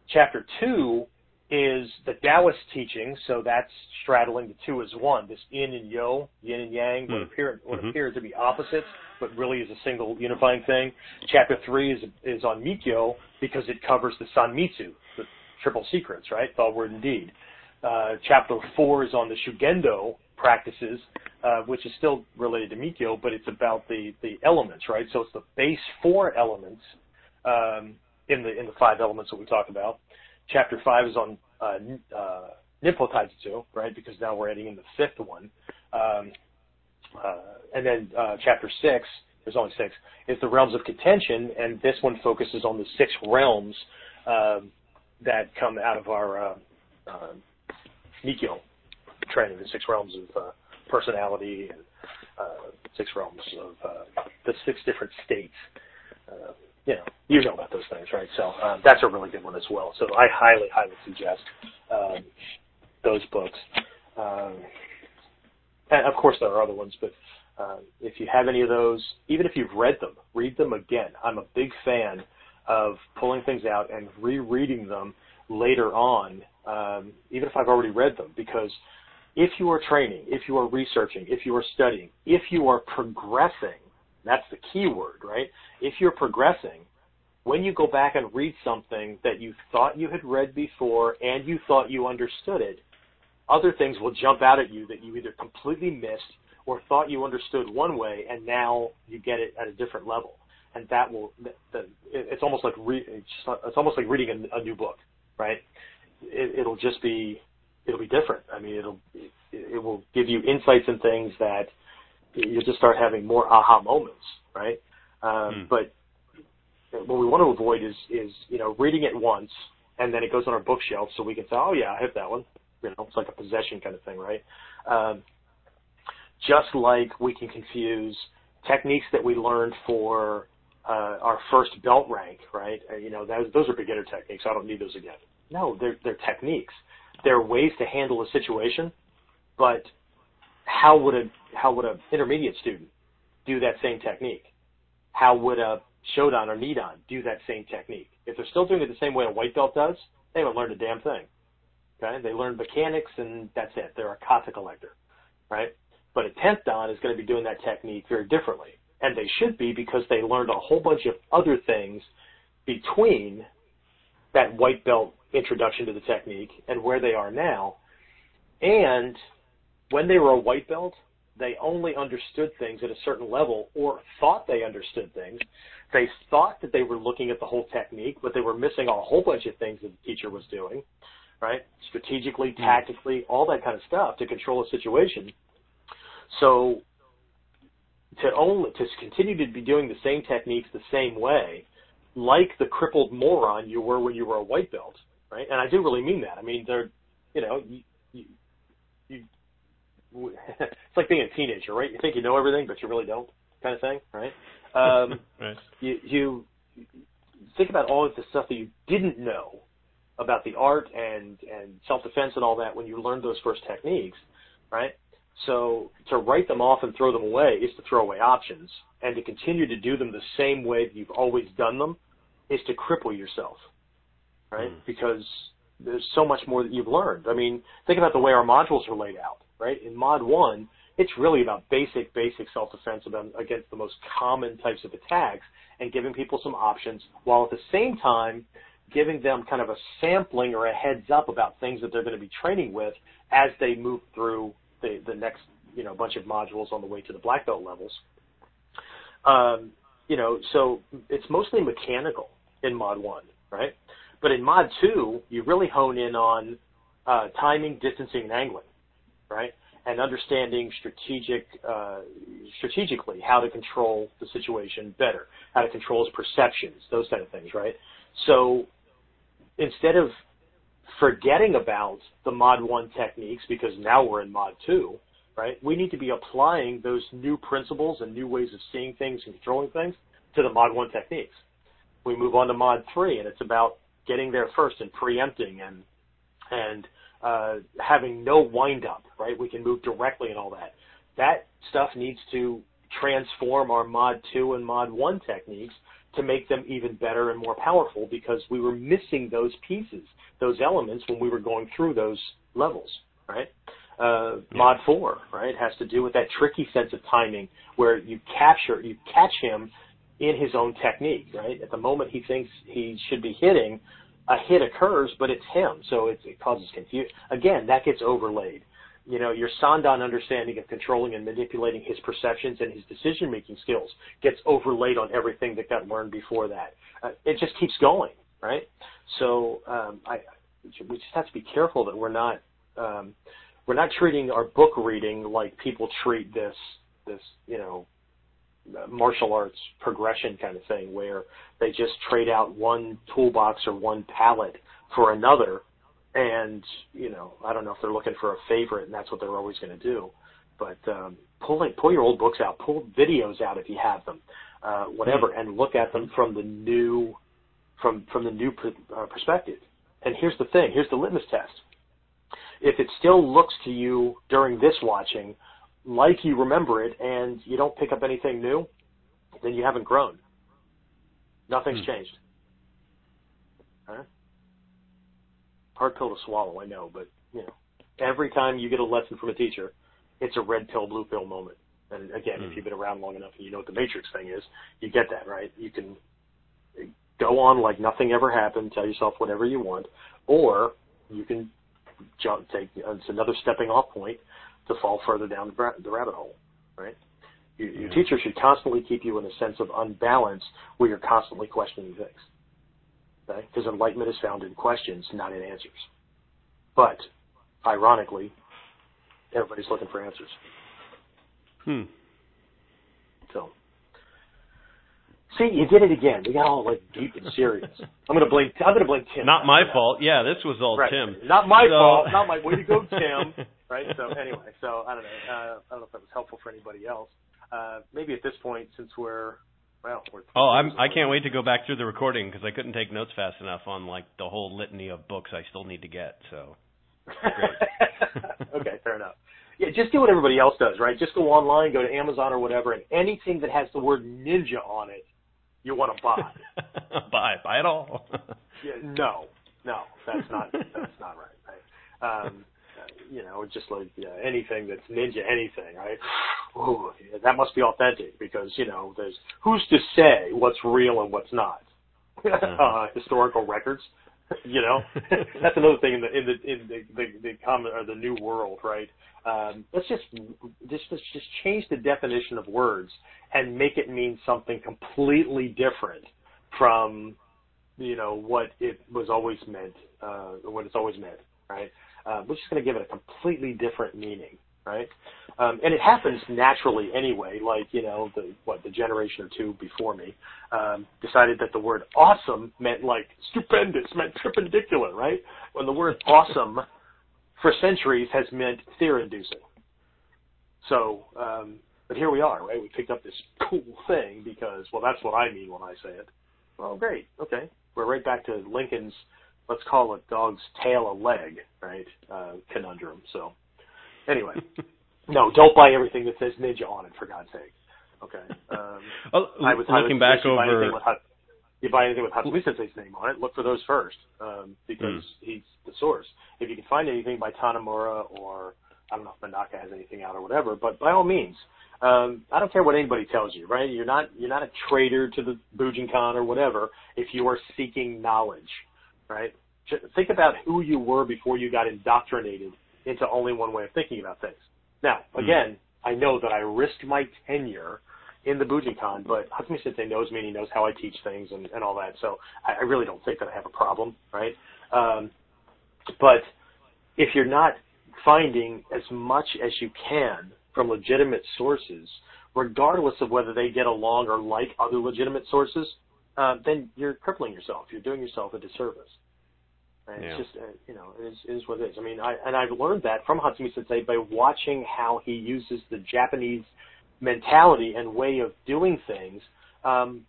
Chapter two is the Taoist teaching, so that's straddling the two as one. This yin and yo, yin and yang, what, mm. appear, what mm-hmm. appear to be opposites, but really is a single unifying thing. Chapter three is is on Mikyo because it covers the Sanmitsu, the triple secrets, right? Thought, word, and deed. Uh, chapter four is on the Shugendo practices, uh, which is still related to Mikyo, but it's about the, the elements, right? So it's the base four elements um, in the in the five elements that we talk about. Chapter five is on uh, uh, Ninpo Taijutsu, right? Because now we're adding in the fifth one, um, uh, and then uh, chapter six. There's only six. Is the realms of contention, and this one focuses on the six realms um, that come out of our uh, uh, Mikyo training, the six realms of uh, personality and uh, six realms of uh, the six different states. You know, you know about those things, right? So um, that's a really good one as well. So I highly, highly suggest um, those books. Um, and of course, there are other ones, but uh, if you have any of those, even if you've read them, read them again. I'm a big fan of pulling things out and rereading them later on, um, even if I've already read them, because if you are training, if you are researching, if you are studying, if you are progressing, that's the key word, right? If you're progressing, when you go back and read something that you thought you had read before and you thought you understood it, other things will jump out at you that you either completely missed or thought you understood one way and now you get it at a different level. And that will, it's almost like re, it's almost like reading a, new book, right? It, it'll just be, it'll be different. I mean, it'll, it, it will give you insights and things that you'll just start having more aha moments, right? Um, mm. But what we want to avoid is is you know reading it once and then it goes on our bookshelf so we can say, oh yeah, I have that one. You know, it's like a possession kind of thing, right? Um, just like we can confuse techniques that we learned for uh, our first belt rank, right? Uh, you know, those, those are beginner techniques. I don't need those again. No, they're they're techniques. They're ways to handle a situation, but how would a how would an intermediate student do that same technique? How would a Shodan or Nidan do that same technique? If they're still doing it the same way a white belt does, they haven't learned a damn thing. Okay, they learn mechanics and that's it. They're a kata collector, right? But a tenth dan is going to be doing that technique very differently, and they should be because they learned a whole bunch of other things between that white belt introduction to the technique and where they are now. And when they were a white belt, they only understood things at a certain level or thought they understood things. They thought that they were looking at the whole technique, but they were missing a whole bunch of things that the teacher was doing, right? Strategically, hmm. tactically, all that kind of stuff to control a situation. So to only to continue to be doing the same techniques the same way, like the crippled moron you were when you were a white belt, right? And I do really mean that. I mean, they're, you know, you, you, you [LAUGHS] it's like being a teenager, right? You think you know everything, but you really don't, kind of thing, right? Um, [LAUGHS] right. You, you think about all of the stuff that you didn't know about the art and and self defense and all that when you learned those first techniques, right? So to write them off and throw them away is to throw away options, and to continue to do them the same way that you've always done them is to cripple yourself, right? Mm. Because there's so much more that you've learned. I mean, think about the way our modules are laid out, right? In Mod 1, it's really about basic, basic self-defense against the most common types of attacks and giving people some options while at the same time giving them kind of a sampling or a heads up about things that they're going to be training with as they move through the, the next, you know, bunch of modules on the way to the black belt levels. Um, you know, so it's mostly mechanical in Mod 1, right? But in Mod 2, you really hone in on uh, timing, distancing, and angling, right? And understanding strategic, uh, strategically how to control the situation better, how to control his perceptions, those kind of things, right? So instead of forgetting about the Mod 1 techniques because now we're in Mod 2, right? We need to be applying those new principles and new ways of seeing things and controlling things to the Mod 1 techniques. We move on to Mod 3 and it's about getting there first and preempting and and uh, having no wind up, right? We can move directly and all that. That stuff needs to transform our Mod 2 and Mod 1 techniques to make them even better and more powerful because we were missing those pieces, those elements when we were going through those levels, right? Uh, yeah. Mod 4, right, has to do with that tricky sense of timing where you capture, you catch him in his own technique, right? At the moment he thinks he should be hitting, a hit occurs, but it's him, so it, it causes confusion. Again, that gets overlaid. You know, your Sandan understanding of controlling and manipulating his perceptions and his decision-making skills gets overlaid on everything that got learned before that. Uh, it just keeps going, right? So um, I, we just have to be careful that we're not um, we're not treating our book reading like people treat this this you know martial arts progression kind of thing where they just trade out one toolbox or one palette for another and you know i don't know if they're looking for a favorite and that's what they're always going to do. But um pull pull your old books out. Pull videos out if you have them uh whatever and look at them from the new from from the new uh, perspective. And here's the thing. Here's the litmus test. If it still looks to you during this watching like you remember it and you don't pick up anything new, then you haven't grown. Nothing's hmm. changed. Huh? Hard pill to swallow, I know, but you know, every time you get a lesson from a teacher, it's a red pill, blue pill moment. And again, mm. if hmm. you've been around long enough and you know what the matrix thing is, you get that, right? You can go on like nothing ever happened, tell yourself whatever you want, or you can jump, take, it's another stepping off point to fall further down the, rabbit hole, right? Your, your teacher should constantly keep you in a sense of unbalance where you're constantly questioning things. Okay? Because enlightenment is found in questions, not in answers. But, ironically, everybody's looking for answers. Hmm. So, see, you did it again. We got all like deep and serious. I'm gonna blame. I'm gonna blame Tim. Not my fault. Yeah, this was all right. Tim. Not my so... fault. Not my way to go, Tim. [LAUGHS] right. So [LAUGHS] anyway, so I don't know. Uh, I don't know if that was helpful for anybody else. Uh, maybe at this point, since we're well, we're oh, I'm I can't wait to go back through the recording because I couldn't take notes fast enough on like the whole litany of books I still need to get. So. [LAUGHS] okay, fair enough. Yeah, just do what everybody else does, right? Just go online, go to Amazon or whatever, and anything that has the word ninja on it, you want to buy. [LAUGHS] buy, buy it all. yeah, no, no, that's not that's not right. right? Um, you know, just like yeah, anything that's ninja anything, right? Ooh, that must be authentic because you know, there's who's to say what's real and what's not. Uh-huh. [LAUGHS] uh, historical records, [LAUGHS] you know, [LAUGHS] that's another thing in the in the in the the, the common or the new world, right? Um, let's just just let's just change the definition of words and make it mean something completely different from you know what it was always meant, uh, what it's always meant, right? Uh, we're just going to give it a completely different meaning, right? Um, and it happens naturally anyway. Like you know, the what the generation or two before me um, decided that the word awesome meant like stupendous, meant perpendicular, right? When the word awesome for centuries has meant fear-inducing. So, um, but here we are, right? We picked up this cool thing because, well, that's what I mean when I say it. Well, great, okay. We're right back to Lincoln's let's call a dog's tail a leg, right? Uh, conundrum. So, anyway, [LAUGHS] no, don't buy everything that says ninja on it, for God's sake. Okay. Um, [LAUGHS] well, I was looking back over. Buy you buy anything with Hatsumi Sensei's name on it, look for those first, um, because mm. he's the source. If you can find anything by Tanimura or I don't know if Manaka has anything out or whatever, but by all means, um, I don't care what anybody tells you, right? You're not you're not a traitor to the Bujinkan or whatever if you are seeking knowledge right? Think about who you were before you got indoctrinated into only one way of thinking about things. Now, hmm. again, mm-hmm. I know that I risked my tenure in the Bujinkan, but Hatsumi Sensei knows me and he knows how I teach things and, and all that. So I, I really don't think that I have a problem, right? Um, but if you're not finding as much as you can from legitimate sources, regardless of whether they get along or like other legitimate sources, uh, then you're crippling yourself. You're doing yourself a disservice. And yeah. It's just, uh, you know, it is, it is what it is. I mean, I, and I've learned that from Hatsumi Sensei by watching how he uses the Japanese mentality and way of doing things um,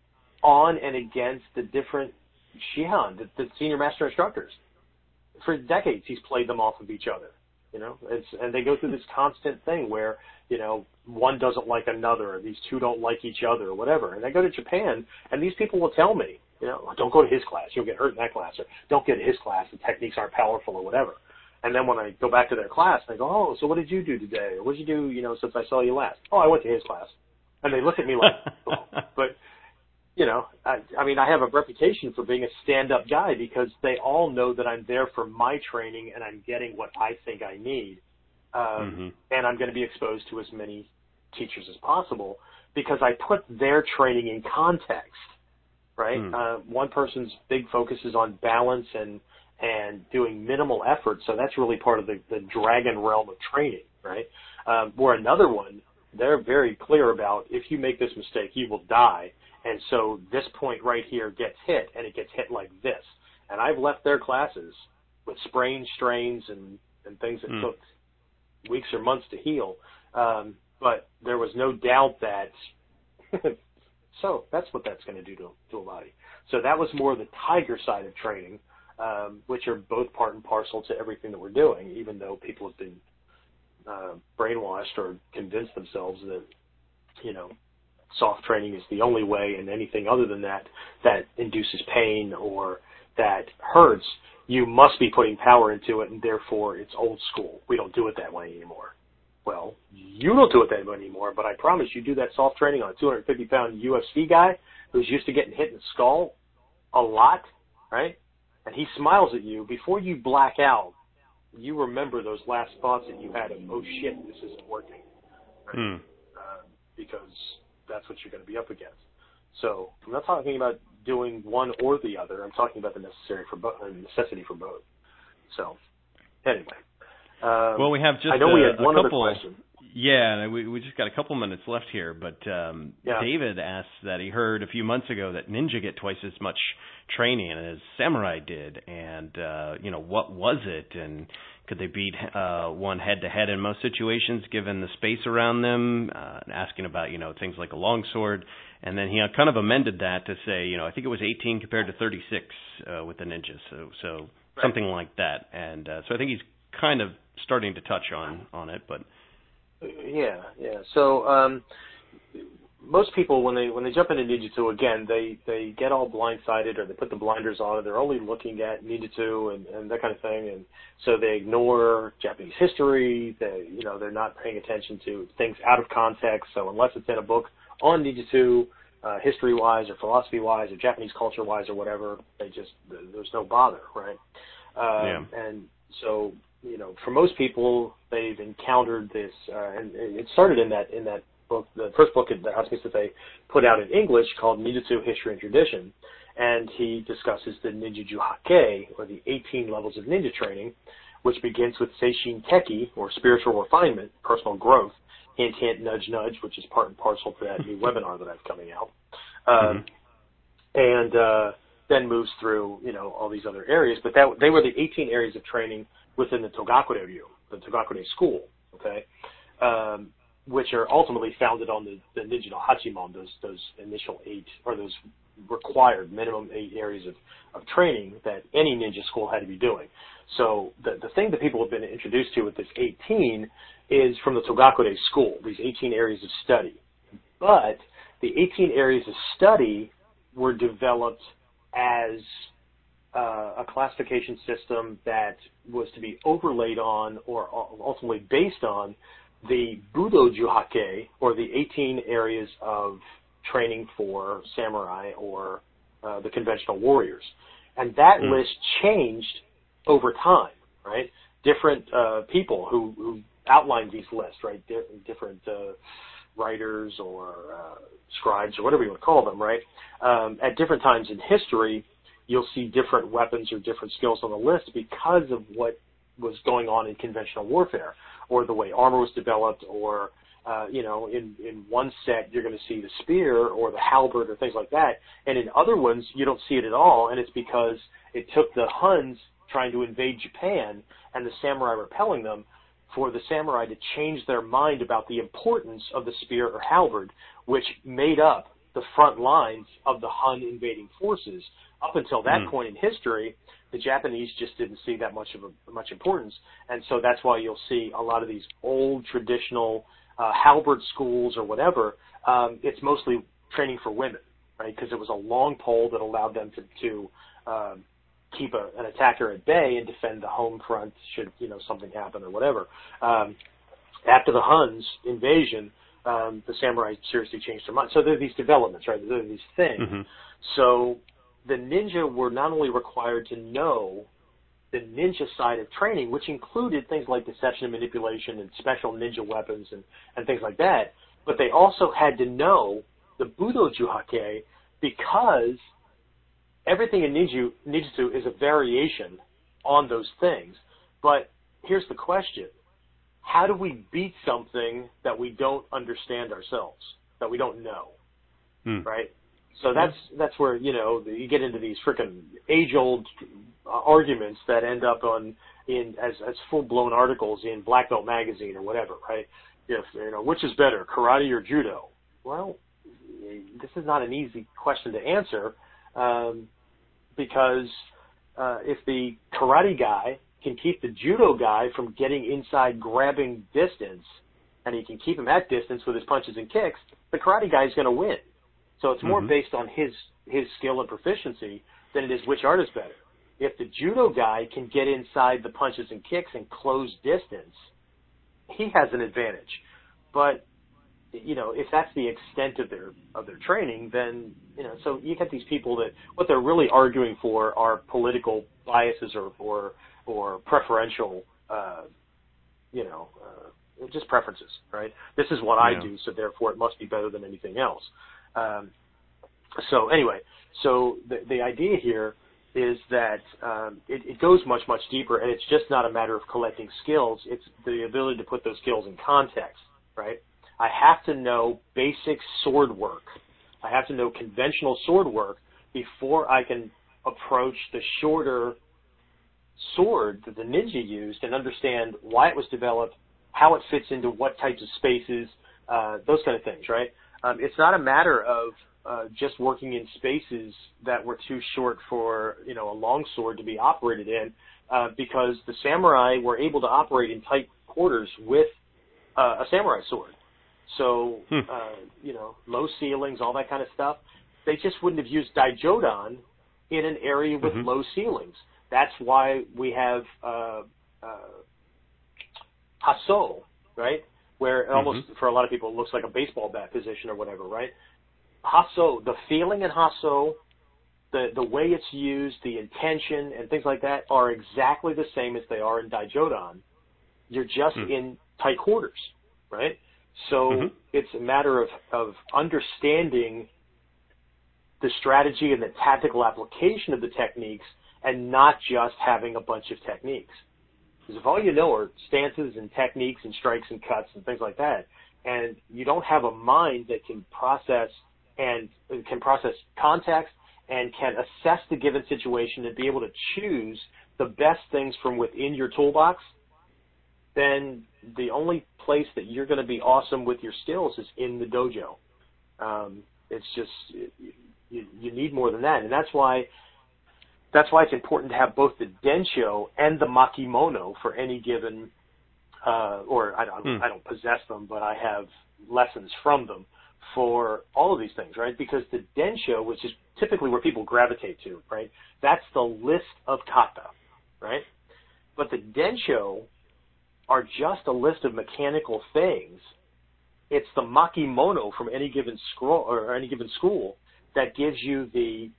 on and against the different Shihan, the, the senior master instructors. For decades, he's played them off of each other. You know, it's and they go through this constant thing where you know one doesn't like another, or these two don't like each other, or whatever. And I go to Japan, and these people will tell me, you know, oh, don't go to his class, you'll get hurt in that class, or don't get to his class, the techniques aren't powerful, or whatever. And then when I go back to their class, they go, oh, so what did you do today? Or what did you do, you know, since I saw you last? Oh, I went to his class. And they look at me like, oh. [LAUGHS] but you know, I, I mean, I have a reputation for being a stand-up guy because they all know that I'm there for my training and I'm getting what I think I need, um, mm-hmm. and I'm going to be exposed to as many teachers as possible because I put their training in context, right? Mm. Uh, one person's big focus is on balance and and doing minimal effort, so that's really part of the, the dragon realm of training, right? Um, where another one, they're very clear about if you make this mistake, you will die and so this point right here gets hit, and it gets hit like this. And I've left their classes with sprains, strains, and, and things that mm. took weeks or months to heal. Um, but there was no doubt that. [LAUGHS] so that's what that's going to do to, a to a body. So that was more the tiger side of training, um, which are both part and parcel to everything that we're doing, even though people have been uh, brainwashed or convinced themselves that, you know, soft training is the only way, and anything other than that that induces pain or that hurts, you must be putting power into it, and therefore it's old school. We don't do it that way anymore. Well, you don't do it that way anymore, but I promise you do that soft training on a 250 pound UFC guy who's used to getting hit in the skull a lot, right? And he smiles at you before you black out. You remember those last thoughts that you had of, oh shit, this isn't working. Right? Hmm. Uh, because that's what you're going to be up against. So I'm not talking about doing one or the other. I'm talking about the necessary for both, necessity for both. So anyway. Um, well, we have just I know a, we had one couple, other question. Yeah, we we just got a couple minutes left here, but um Yeah. David asked that he heard a few months ago that ninja get twice as much training as samurai did, and uh, you know what was it, and could they beat uh, one head to head in most situations given the space around them? Uh, asking about you know things like a longsword, and then he kind of amended that to say you know I think it was 18 compared to 36 uh, with the ninja, so so Right. something like that, and uh, so I think he's kind of starting to touch on on it, but. Yeah, yeah. So um, most people when they when they jump into ninjutsu again, they they get all blindsided or they put the blinders on and they're only looking at ninjutsu and, and that kind of thing, and so they ignore Japanese history. They you know they're not paying attention to things out of context. So unless it's in a book on ninjutsu, uh, history wise or philosophy wise or Japanese culture wise or whatever, they just there's no bother, right? Um, And so you know, for most people, they've encountered this, uh, and it started in that in that book, the first book that House they put out in English called Ninjutsu History and Tradition, and he discusses the Ninja Juhakkei, or the 18 levels of ninja training, which begins with Seishin Teki, or spiritual refinement, personal growth, hint, hint, nudge, nudge, which is part and parcel to that new webinar that I have coming out. Um, and uh, then moves through, you know, all these other areas. But that they were the 18 areas of training within the Togakure Ryu, the Togakure school, okay, um, which are ultimately founded on the, the Ninja no Hachimon, those those initial eight or those required minimum eight areas of, of training that any ninja school had to be doing. So the the thing that people have been introduced to with this 18 is from the Togakure school, these 18 areas of study. But the 18 areas of study were developed as uh, a classification system that was to be overlaid on or ultimately based on the Budo Juhakkei, or the 18 areas of training for samurai or uh, the conventional warriors. And that Mm. list changed over time, right? Different uh, people who, who outlined these lists, right? Di- different uh, writers or uh, scribes or whatever you want to call them, right? Um, at different times in history, you'll see different weapons or different skills on the list because of what was going on in conventional warfare or the way armor was developed or uh, you know, in, in one set you're going to see the spear or the halberd or things like that, and in other ones you don't see it at all, and it's because it took the Huns trying to invade Japan and the samurai repelling them for the samurai to change their mind about the importance of the spear or halberd, which made up the front lines of the Hun invading forces. Up until that Hmm. point in history, the Japanese just didn't see that much of a, much importance, and so that's why you'll see a lot of these old traditional uh, halberd schools or whatever. Um, it's mostly training for women, right? Because it was a long pole that allowed them to to um, keep a, an attacker at bay and defend the home front should you know something happen or whatever. Um, after the Huns invasion, um, the samurai seriously changed their mind. So there are these developments, right? There are these things. Mhm. So the ninja were not only required to know the ninja side of training, which included things like deception and manipulation and special ninja weapons and, and things like that, but they also had to know the Budo Juhakkei because everything in ninju, ninjutsu is a variation on those things. But here's the question. How do we beat something that we don't understand ourselves, that we don't know? Hmm. right? So that's that's where you know you get into these freaking age-old uh, arguments that end up on in as as full-blown articles in Black Belt magazine or whatever, right? If you know which is better, karate or judo? Well, this is not an easy question to answer um, because uh, if the karate guy can keep the judo guy from getting inside grabbing distance, and he can keep him at distance with his punches and kicks, the karate guy is going to win. So it's more Mhm. based on his his skill and proficiency than it is which art is better. if the judo guy can get inside the punches and kicks and close distance, he has an advantage. But you know, if that's the extent of their of their training, then you know, so you get these people that what they're really arguing for are political biases or or or preferential, uh, you know, uh, just preferences, right? This is what yeah. I do, so therefore it must be better than anything else. Um, so anyway, so the the idea here is that um, it, it goes much much deeper, and it's just not a matter of collecting skills. It's the ability to put those skills in context, right? I have to know basic sword work. I have to know conventional sword work before I can approach the shorter sword that the ninja used and understand why it was developed, how it fits into what types of spaces, uh, those kind of things, right? Um, it's not a matter of uh, just working in spaces that were too short for you know a long sword to be operated in, uh, because the samurai were able to operate in tight quarters with uh, a samurai sword. So hmm. uh, you know low ceilings, all that kind of stuff. They just wouldn't have used daijodan in an area with mm-hmm. low ceilings. That's why we have uh, uh, hasso, right? Where almost mm-hmm. for a lot of people it looks like a baseball bat position or whatever, right? Hasso, the feeling in Hasso, the the way it's used, the intention and things like that are exactly the same as they are in Daijodan. You're just mm. in tight quarters, right? So mm-hmm. it's a matter of of understanding the strategy and the tactical application of the techniques and not just having a bunch of techniques. Because if all you know are stances and techniques and strikes and cuts and things like that, and you don't have a mind that can process and can process context and can assess the given situation and be able to choose the best things from within your toolbox, then the only place that you're going to be awesome with your skills is in the dojo. Um, it's just you, you need more than that, and that's why that's why it's important to have both the densho and the makimono for any given. Uh, or I don't, hmm. I don't possess them, but I have lessons from them for all of these things, right? Because the densho, which is typically where people gravitate to, right? That's the list of kata, right? But the densho are just a list of mechanical things. It's the makimono from any given scroll or any given school that gives you the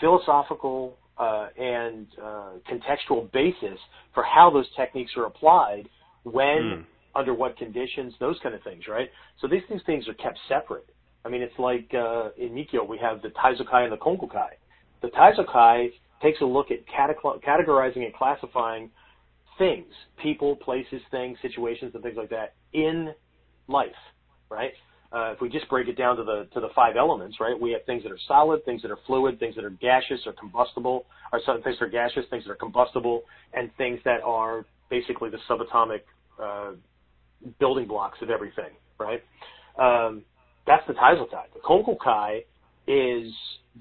philosophical uh, and uh, contextual basis for how those techniques are applied when mm under what conditions, those kind of things, right? So these things things are kept separate. I mean, it's like uh, in Mikyo we have the Taizokai and the Kongokai. The Taizokai takes a look at categorizing and classifying things, people, places, things, situations, and things like that in life, right? Uh, if we just break it down to the to the five elements, right? We have things that are solid, things that are fluid, things that are gaseous or combustible, or some things that are gaseous, things that are combustible, and things that are basically the subatomic uh, building blocks of everything, right? Um, that's the Taizokai. The Kongokai is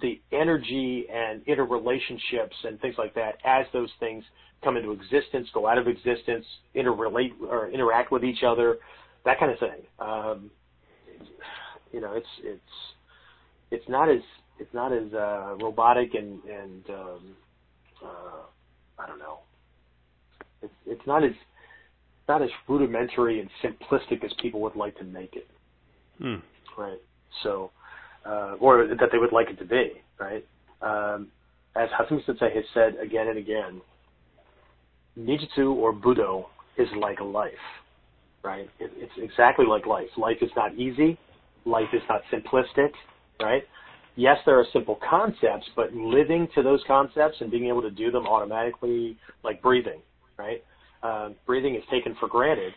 the energy and interrelationships and things like that as those things come into existence, go out of existence, interrelate or interact with each other, that kind of thing. Um, you know, it's it's it's not as it's not as uh, robotic and and um, uh, I don't know. It's it's not as not as rudimentary and simplistic as people would like to make it. Hmm. Right. So, uh, or that they would like it to be. Right. Um, as Hatsumi Sensei has said again and again, Ninjutsu or Budo is like life. Right. It, it's exactly like life. Life is not easy. Life is not simplistic. Right. Yes, there are simple concepts, but living to those concepts and being able to do them automatically, like breathing, right? uh, breathing is taken for granted,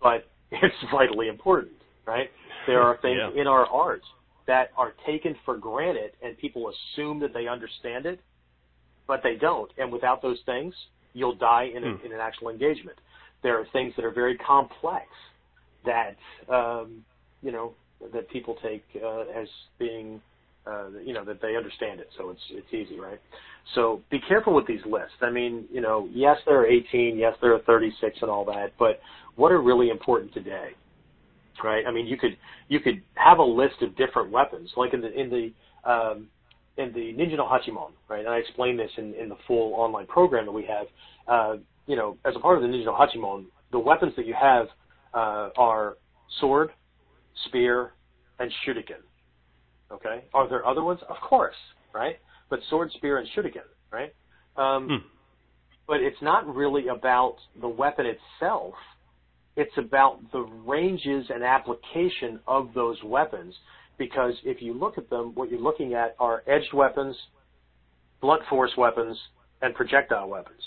but [LAUGHS] it's vitally important, right? There are things yeah. in our art that are taken for granted, and people assume that they understand it, but they don't. And without those things, you'll die in, a, hmm. in an actual engagement. There are things that are very complex that um, you know that people take uh, as being uh, you know that they understand it, so it's it's easy, right? So be careful with these lists. I mean, you know, yes, there are 18, yes, there are 36, and all that, but what are really important today, right? I mean, you could you could have a list of different weapons, like in the in the um, in the Ninja no Hachimon, right? And I explain this in, in the full online program that we have. Uh, you know, as a part of the Ninja no Hachimon, the weapons that you have uh, are sword, spear, and shuriken. Okay. Are there other ones? Of course, right? But sword, spear, and shuriken, right? Um, hmm. But it's not really about the weapon itself. It's about the ranges and application of those weapons. Because if you look at them, what you're looking at are edged weapons, blunt force weapons, and projectile weapons.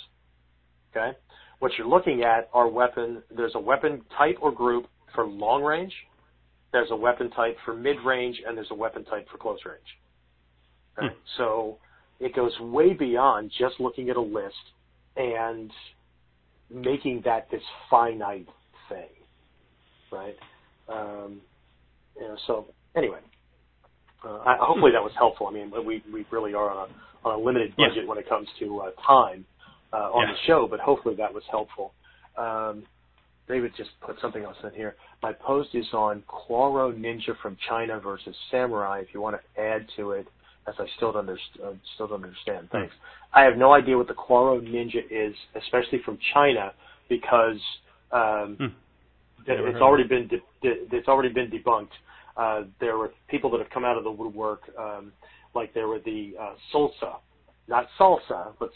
Okay? What you're looking at are weapon, there's a weapon type or group for long range, there's a weapon type for mid range, and there's a weapon type for close range. Right? Hmm. So it goes way beyond just looking at a list and making that this finite thing, right? Um, you know, so anyway, uh, I, hopefully that was helpful. I mean, we we really are on a on a limited budget yeah. when it comes to uh, time uh, on yeah. the show, but hopefully that was helpful. Um, David just put something else in here. My post is on Quora Ninja from China versus Samurai. If you want to add to it, as I still don't, underst- uh, still don't understand. Thanks. I have no idea what the Quora Ninja is, especially from China, because um, hmm. it's already been de- de- it's already been debunked. Uh, there were people that have come out of the woodwork, um, like there were the uh, Sulsa, not salsa, but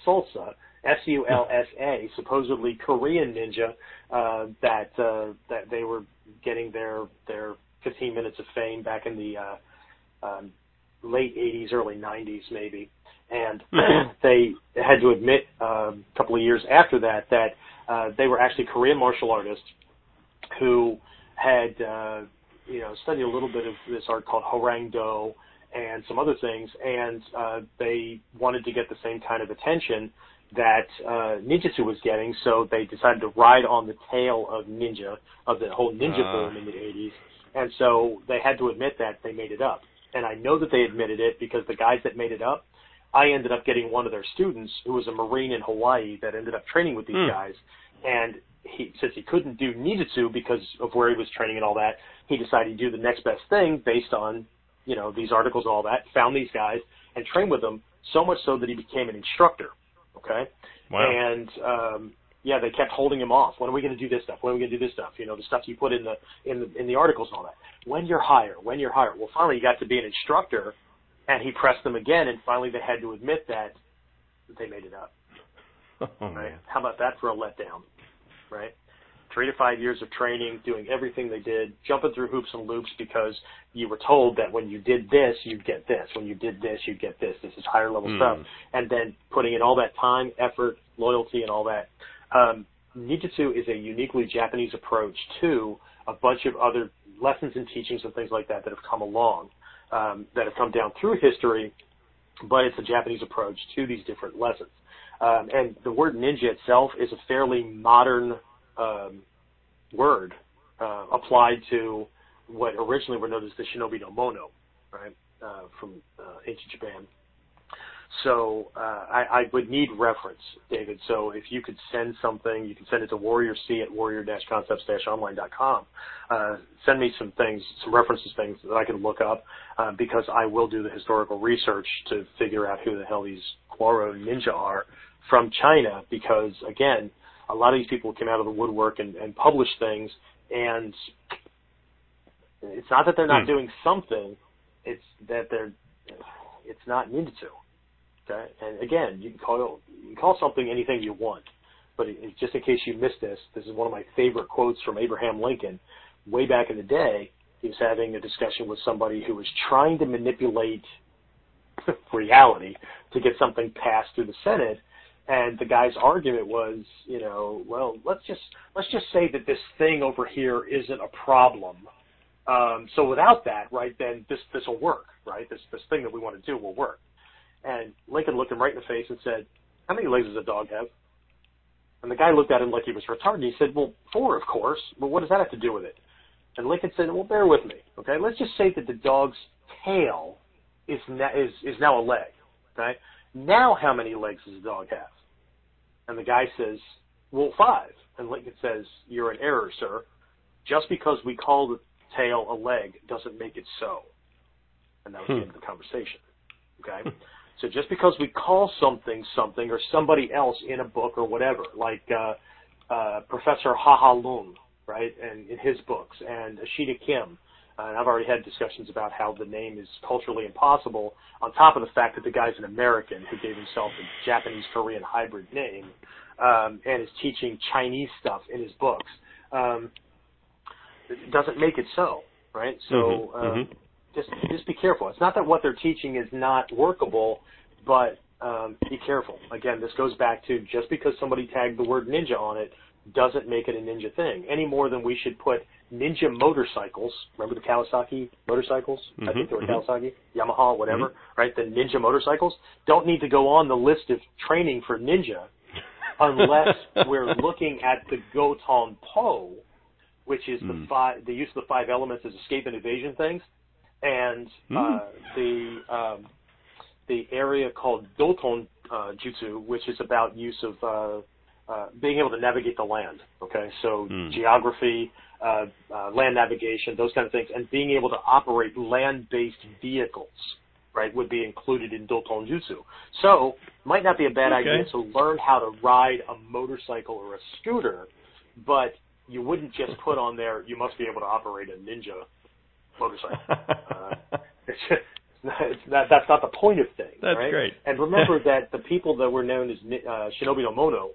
Sulsa, S-U-L-S-A, supposedly Korean ninja, uh, that uh, that they were getting their their 15 minutes of fame back in the uh, um, late 80s, early 90s, maybe, and [CLEARS THROAT] they had to admit um, a couple of years after that that uh, they were actually Korean martial artists who had uh, you know studied a little bit of this art called Hwarang-do and some other things, and uh, they wanted to get the same kind of attention that uh, Ninjutsu was getting, so they decided to ride on the tail of ninja, of the whole ninja uh. boom in the 80s, and so they had to admit that they made it up. And I know that they admitted it because the guys that made it up, I ended up getting one of their students who was a Marine in Hawaii that ended up training with these mm. guys, and he since he couldn't do ninjutsu because of where he was training and all that, he decided to do the next best thing based on you know these articles and all that. Found these guys and trained with them so much so that he became an instructor. Okay. Wow. And um, yeah, they kept holding him off. When are we going to do this stuff? When are we going to do this stuff? You know, the stuff you put in the in the in the articles and all that. When you're hired, when you're hired. Well, finally, he got to be an instructor, and he pressed them again, and finally they had to admit that, that they made it up. [LAUGHS] Oh, right? Man. How about that for a letdown? Right? Three to five years of training, doing everything they did, jumping through hoops and loops because you were told that when you did this, you'd get this. When you did this, you'd get this. This is higher level mm. stuff. And then putting in all that time, effort, loyalty, and all that. Um, Ninjutsu is a uniquely Japanese approach to a bunch of other lessons and teachings and things like that that have come along, um, that have come down through history, but it's a Japanese approach to these different lessons. Um, and the word ninja itself is a fairly modern um, word uh, applied to what originally were known as the Shinobi no Mono, right, uh, from uh, ancient Japan. So uh, I, I would need reference, David. So if you could send something, you can send it to warrior c at warrior-concepts-online.com. Uh, send me some things, some references, things that I can look up, because I will do the historical research to figure out who the hell these Quora ninja are from China. Because again, a lot of these people came out of the woodwork and, and published things, and it's not that they're not hmm. doing something; it's that they're it's not ninjutsu. Okay, and again, you can call you can call something anything you want, but it, just in case you missed this, this is one of my favorite quotes from Abraham Lincoln. Way back in the day, he was having a discussion with somebody who was trying to manipulate [LAUGHS] reality to get something passed through the Senate and the guy's argument was, you know, well, let's just let's just say that this thing over here isn't a problem. Um, so without that, right, then this this will work, right? This this thing that we want to do will work. And Lincoln looked him right in the face and said, "How many legs does a dog have?" And the guy looked at him like he was retarded. He said, "Well, four, of course. But what does that have to do with it?" And Lincoln said, "Well, bear with me, okay? Let's just say that the dog's tail is na- is is now a leg, okay? Now, how many legs does a dog have?" And the guy says, well, five. And Lincoln says, you're in error, sir. Just because we call the tail a leg doesn't make it so. And that was hmm. the end of the conversation. Okay. So just because we call something something or somebody else in a book or whatever, like uh, uh, Professor Haha Lung, right, and in his books, and Ashida Kim, and I've already had discussions about how the name is culturally impossible, on top of the fact that the guy's an American who gave himself a Japanese Korean hybrid name um, and is teaching Chinese stuff in his books. Um, it doesn't make it so, right? So Mhm, um, mhm. just just be careful. It's not that what they're teaching is not workable, but um, be careful. Again, this goes back to just because somebody tagged the word ninja on it doesn't make it a ninja thing any more than we should put ninja motorcycles. Remember the Kawasaki motorcycles? I think they were Mhm, mhm. Kawasaki, Yamaha, whatever. Right? The ninja motorcycles don't need to go on the list of training for ninja [LAUGHS] unless we're looking at the Goton Po, which is the Mm. five, the use of the five elements as escape and evasion things, and uh, Mm. the um, the area called Doton uh, Jutsu, which is about use of uh, uh, being able to navigate the land. Okay, so Mm. geography, uh, uh, land navigation, those kind of things, and being able to operate land-based vehicles, right, would be included in Doton Jutsu. So, might not be a bad Okay. idea to learn how to ride a motorcycle or a scooter, but you wouldn't just put on there, you must be able to operate a ninja motorcycle. [LAUGHS] Uh, it's [LAUGHS] it's not, that's not the point of things. That's right? great. And remember [LAUGHS] that the people that were known as uh, Shinobi no Mono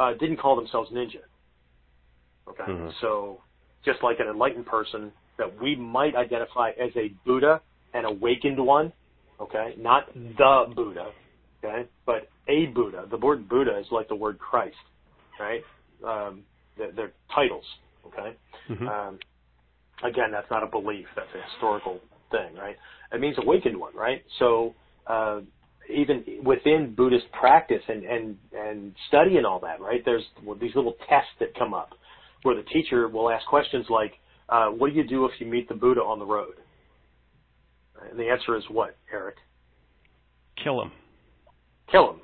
uh, didn't call themselves ninja. Okay, Mhm. so just like an enlightened person that we might identify as a Buddha, an awakened one, okay, not the Buddha, okay, but a Buddha. The word Buddha is like the word Christ, right? Um, they're, they're titles, okay. Mhm. Um, again, that's not a belief; that's a historical thing, right? It means awakened one, right? So uh, even within Buddhist practice and and and study and all that, right? There's these little tests that come up where the teacher will ask questions like, uh, "What do you do if you meet the Buddha on the road?" And the answer is what, Eric? Kill him. kill him,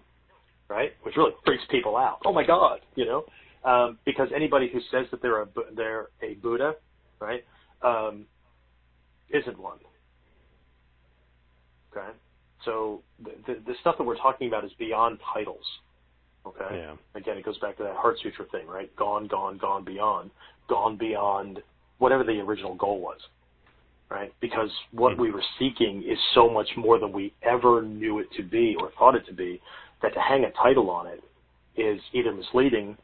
right? Which really freaks people out. Oh my God, you know, um, because anybody who says that they're a they're a Buddha, right, um, isn't one. Okay, so the, the the stuff that we're talking about is beyond titles. Okay. Yeah. Again, it goes back to that heart sutra thing, right? Gone, gone, gone beyond, gone beyond whatever the original goal was, right? Because what Mhm. we were seeking is so much more than we ever knew it to be or thought it to be, that to hang a title on it is either misleading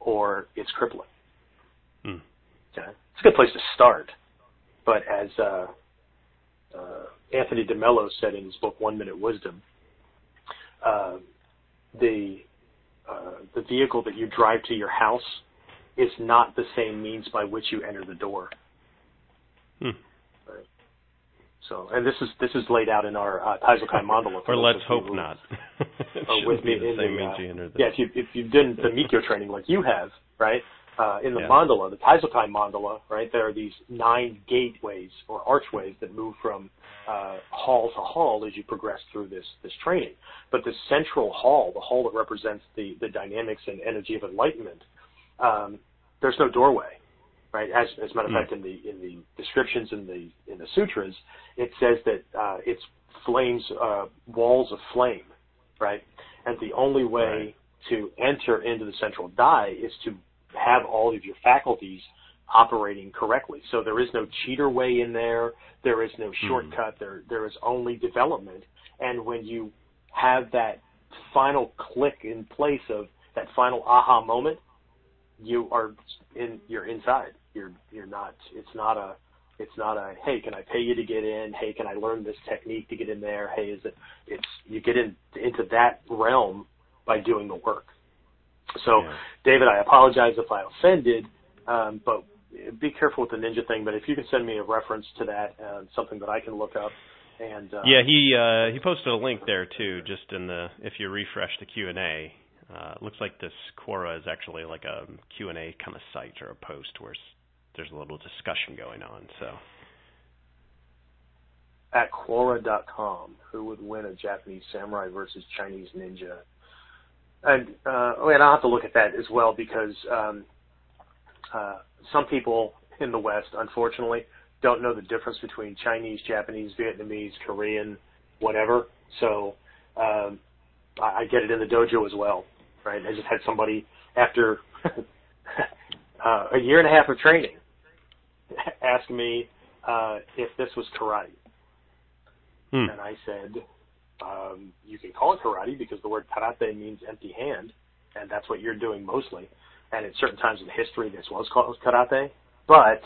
or it's crippling. Mm. Okay? It's a good place to start, but as uh, uh, Anthony DeMello said in his book One Minute Wisdom, uh, the uh, the vehicle that you drive to your house is not the same means by which you enter the door. Hmm. So, and this is this is laid out in our uh, Taizokai mandala. [LAUGHS] Or let's hope who- not. [LAUGHS] [LAUGHS] or with me the in same the, means uh, you enter the Yeah, if you if you've done the Mikyo training like you have, right? Uh, in the Yeah. mandala, the Taizokai mandala, right? There are these nine gateways or archways that move from uh, hall to hall as you progress through this this training. But the central hall, the hall that represents the the dynamics and energy of enlightenment, um, there's no doorway, right? As as a matter of Mm. fact, in the in the descriptions in the in the sutras, it says that uh, it's flames, uh, walls of flame, right? And the only way Right. to enter into the central die is to have all of your faculties operating correctly. So there is no cheater way in there. There is no hmm. shortcut. There there is only development. And when you have that final click in place of that final aha moment, you are in you're inside. You're you're not it's not a it's not a hey can I pay you to get in? Hey can I learn this technique to get in there? Hey is it it's you get in into that realm by doing the work. So Yeah. David, I apologize if I offended, um, but be careful with the ninja thing. But if you can send me a reference to that, uh, something that I can look up, and uh, Yeah, he uh, he posted a link there too, just in the if you refresh the Q and A. Uh, it looks like this Quora is actually like a Q and A kind of site or a post where there's a little discussion going on. So at Quora.com, who would win a Japanese samurai versus Chinese ninja? And uh, oh, and I'll have to look at that as well because um, uh, some people in the West, unfortunately, don't know the difference between Chinese, Japanese, Vietnamese, Korean, whatever. So um, I, I get it in the dojo as well, right? I just had somebody after [LAUGHS] uh, a year and a half of training ask me uh, if this was karate, hmm. and I said, um, "You can call it karate because the word karate means empty hand, and that's what you're doing mostly." And at certain times in history, this was called karate, but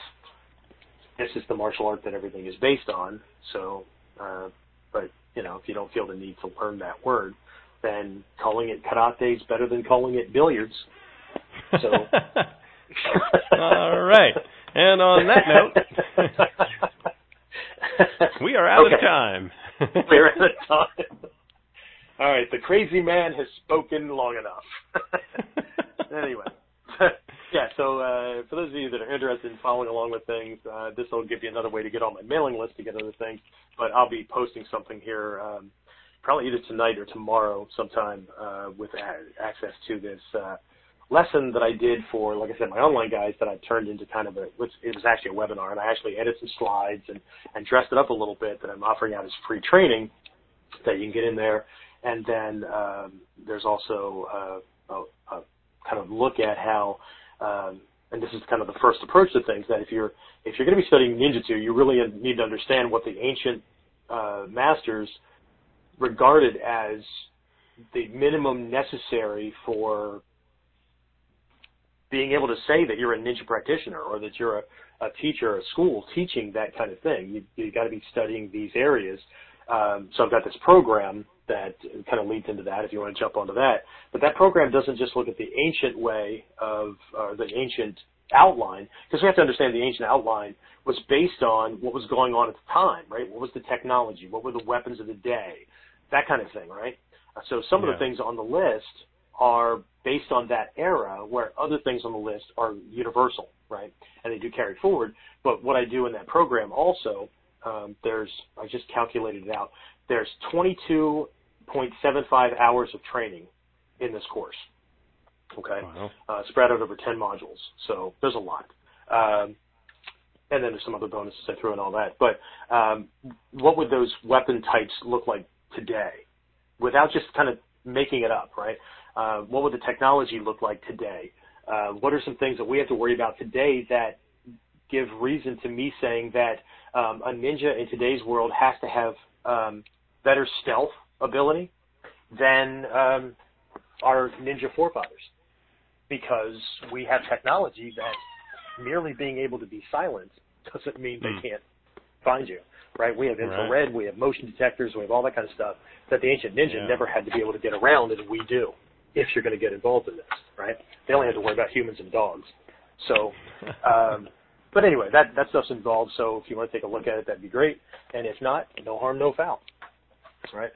this is the martial art that everything is based on. So, uh, but you know, if you don't feel the need to learn that word, then calling it karate is better than calling it billiards. So. [LAUGHS] All right. And on that [LAUGHS] note, [LAUGHS] [LAUGHS] we are out okay. of time. [LAUGHS] We're out of time. [LAUGHS] All right, the crazy man has spoken long enough. anyway, yeah. So uh, for those of you that are interested in following along with things, uh, this will give you another way to get on my mailing list to get other things. But I'll be posting something here, um, probably either tonight or tomorrow, sometime uh, with a- access to this uh, lesson that I did for, like I said, my online guys that I turned into kind of a, it was actually a webinar, and I actually edited some slides and, and dressed it up a little bit that I'm offering out as free training that you can get in there. And then um, there's also uh, a, a kind of look at how, um, and this is kind of the first approach to things, that if you're if you're going to be studying ninjutsu, you really need to understand what the ancient uh, masters regarded as the minimum necessary for being able to say that you're a ninja practitioner or that you're a, a teacher, a school teaching that kind of thing. You you got to be studying these areas. Um, so I've got this program that kind of leads into that. If you want to jump onto that, but that program doesn't just look at the ancient way of uh, the ancient outline, because we have to understand the ancient outline was based on what was going on at the time, right? What was the technology? What were the weapons of the day? That kind of thing, right? So some yeah. of the things on the list are based on that era, where other things on the list are universal, right? And they do carry forward. But what I do in that program also, um, there's I just calculated it out. There's 22.75 hours of training in this course. Okay, wow. uh, spread out over 10 modules. So there's a lot. Um, and then there's some other bonuses I threw in all that. But um, what would those weapon types look like today, without just kind of making it up, right? Uh, what would the technology look like today? Uh, what are some things that we have to worry about today that give reason to me saying that um, a ninja in today's world has to have um, better stealth ability than um, our ninja forefathers? Because we have technology that merely being able to be silent doesn't mean they hmm. can't find you, right? We have infrared, we have motion detectors, we have all that kind of stuff that the ancient ninja never had to be able to get around, and we do if you're going to get involved in this, right? They only have to worry about humans and dogs. So, [LAUGHS] um, but anyway, that that stuff's involved. So if you want to take a look at it, that'd be great. And if not, no harm, no foul. Right.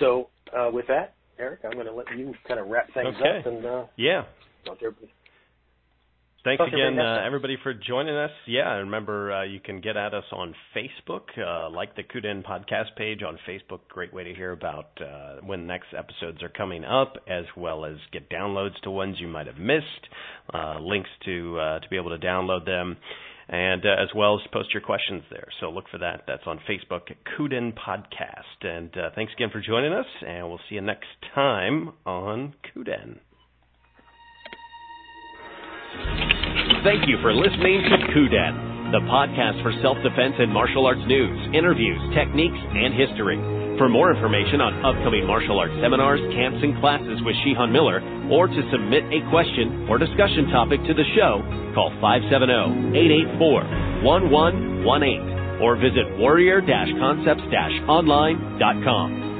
So uh, with that, Eric, I'm going to let you kind of wrap things okay. up and uh, yeah. Thanks again, uh, everybody, for joining us. Yeah, remember uh, you can get at us on Facebook, uh, like the Kuden podcast page on Facebook. Great way to hear about uh, when next episodes are coming up, as well as get downloads to ones you might have missed, uh, links to uh, to be able to download them, and as well as post your questions there. So look for that. That's on Facebook, Kuden Podcast. And thanks again for joining us, and we'll see you next time on Kuden. Thank you for listening to Kuden, the podcast for self-defense and martial arts news, interviews, techniques, and history. For more information on upcoming martial arts seminars, camps, and classes with Shihan Miller, or to submit a question or discussion topic to the show, call 570-884-1118 or visit warrior-concepts-online.com.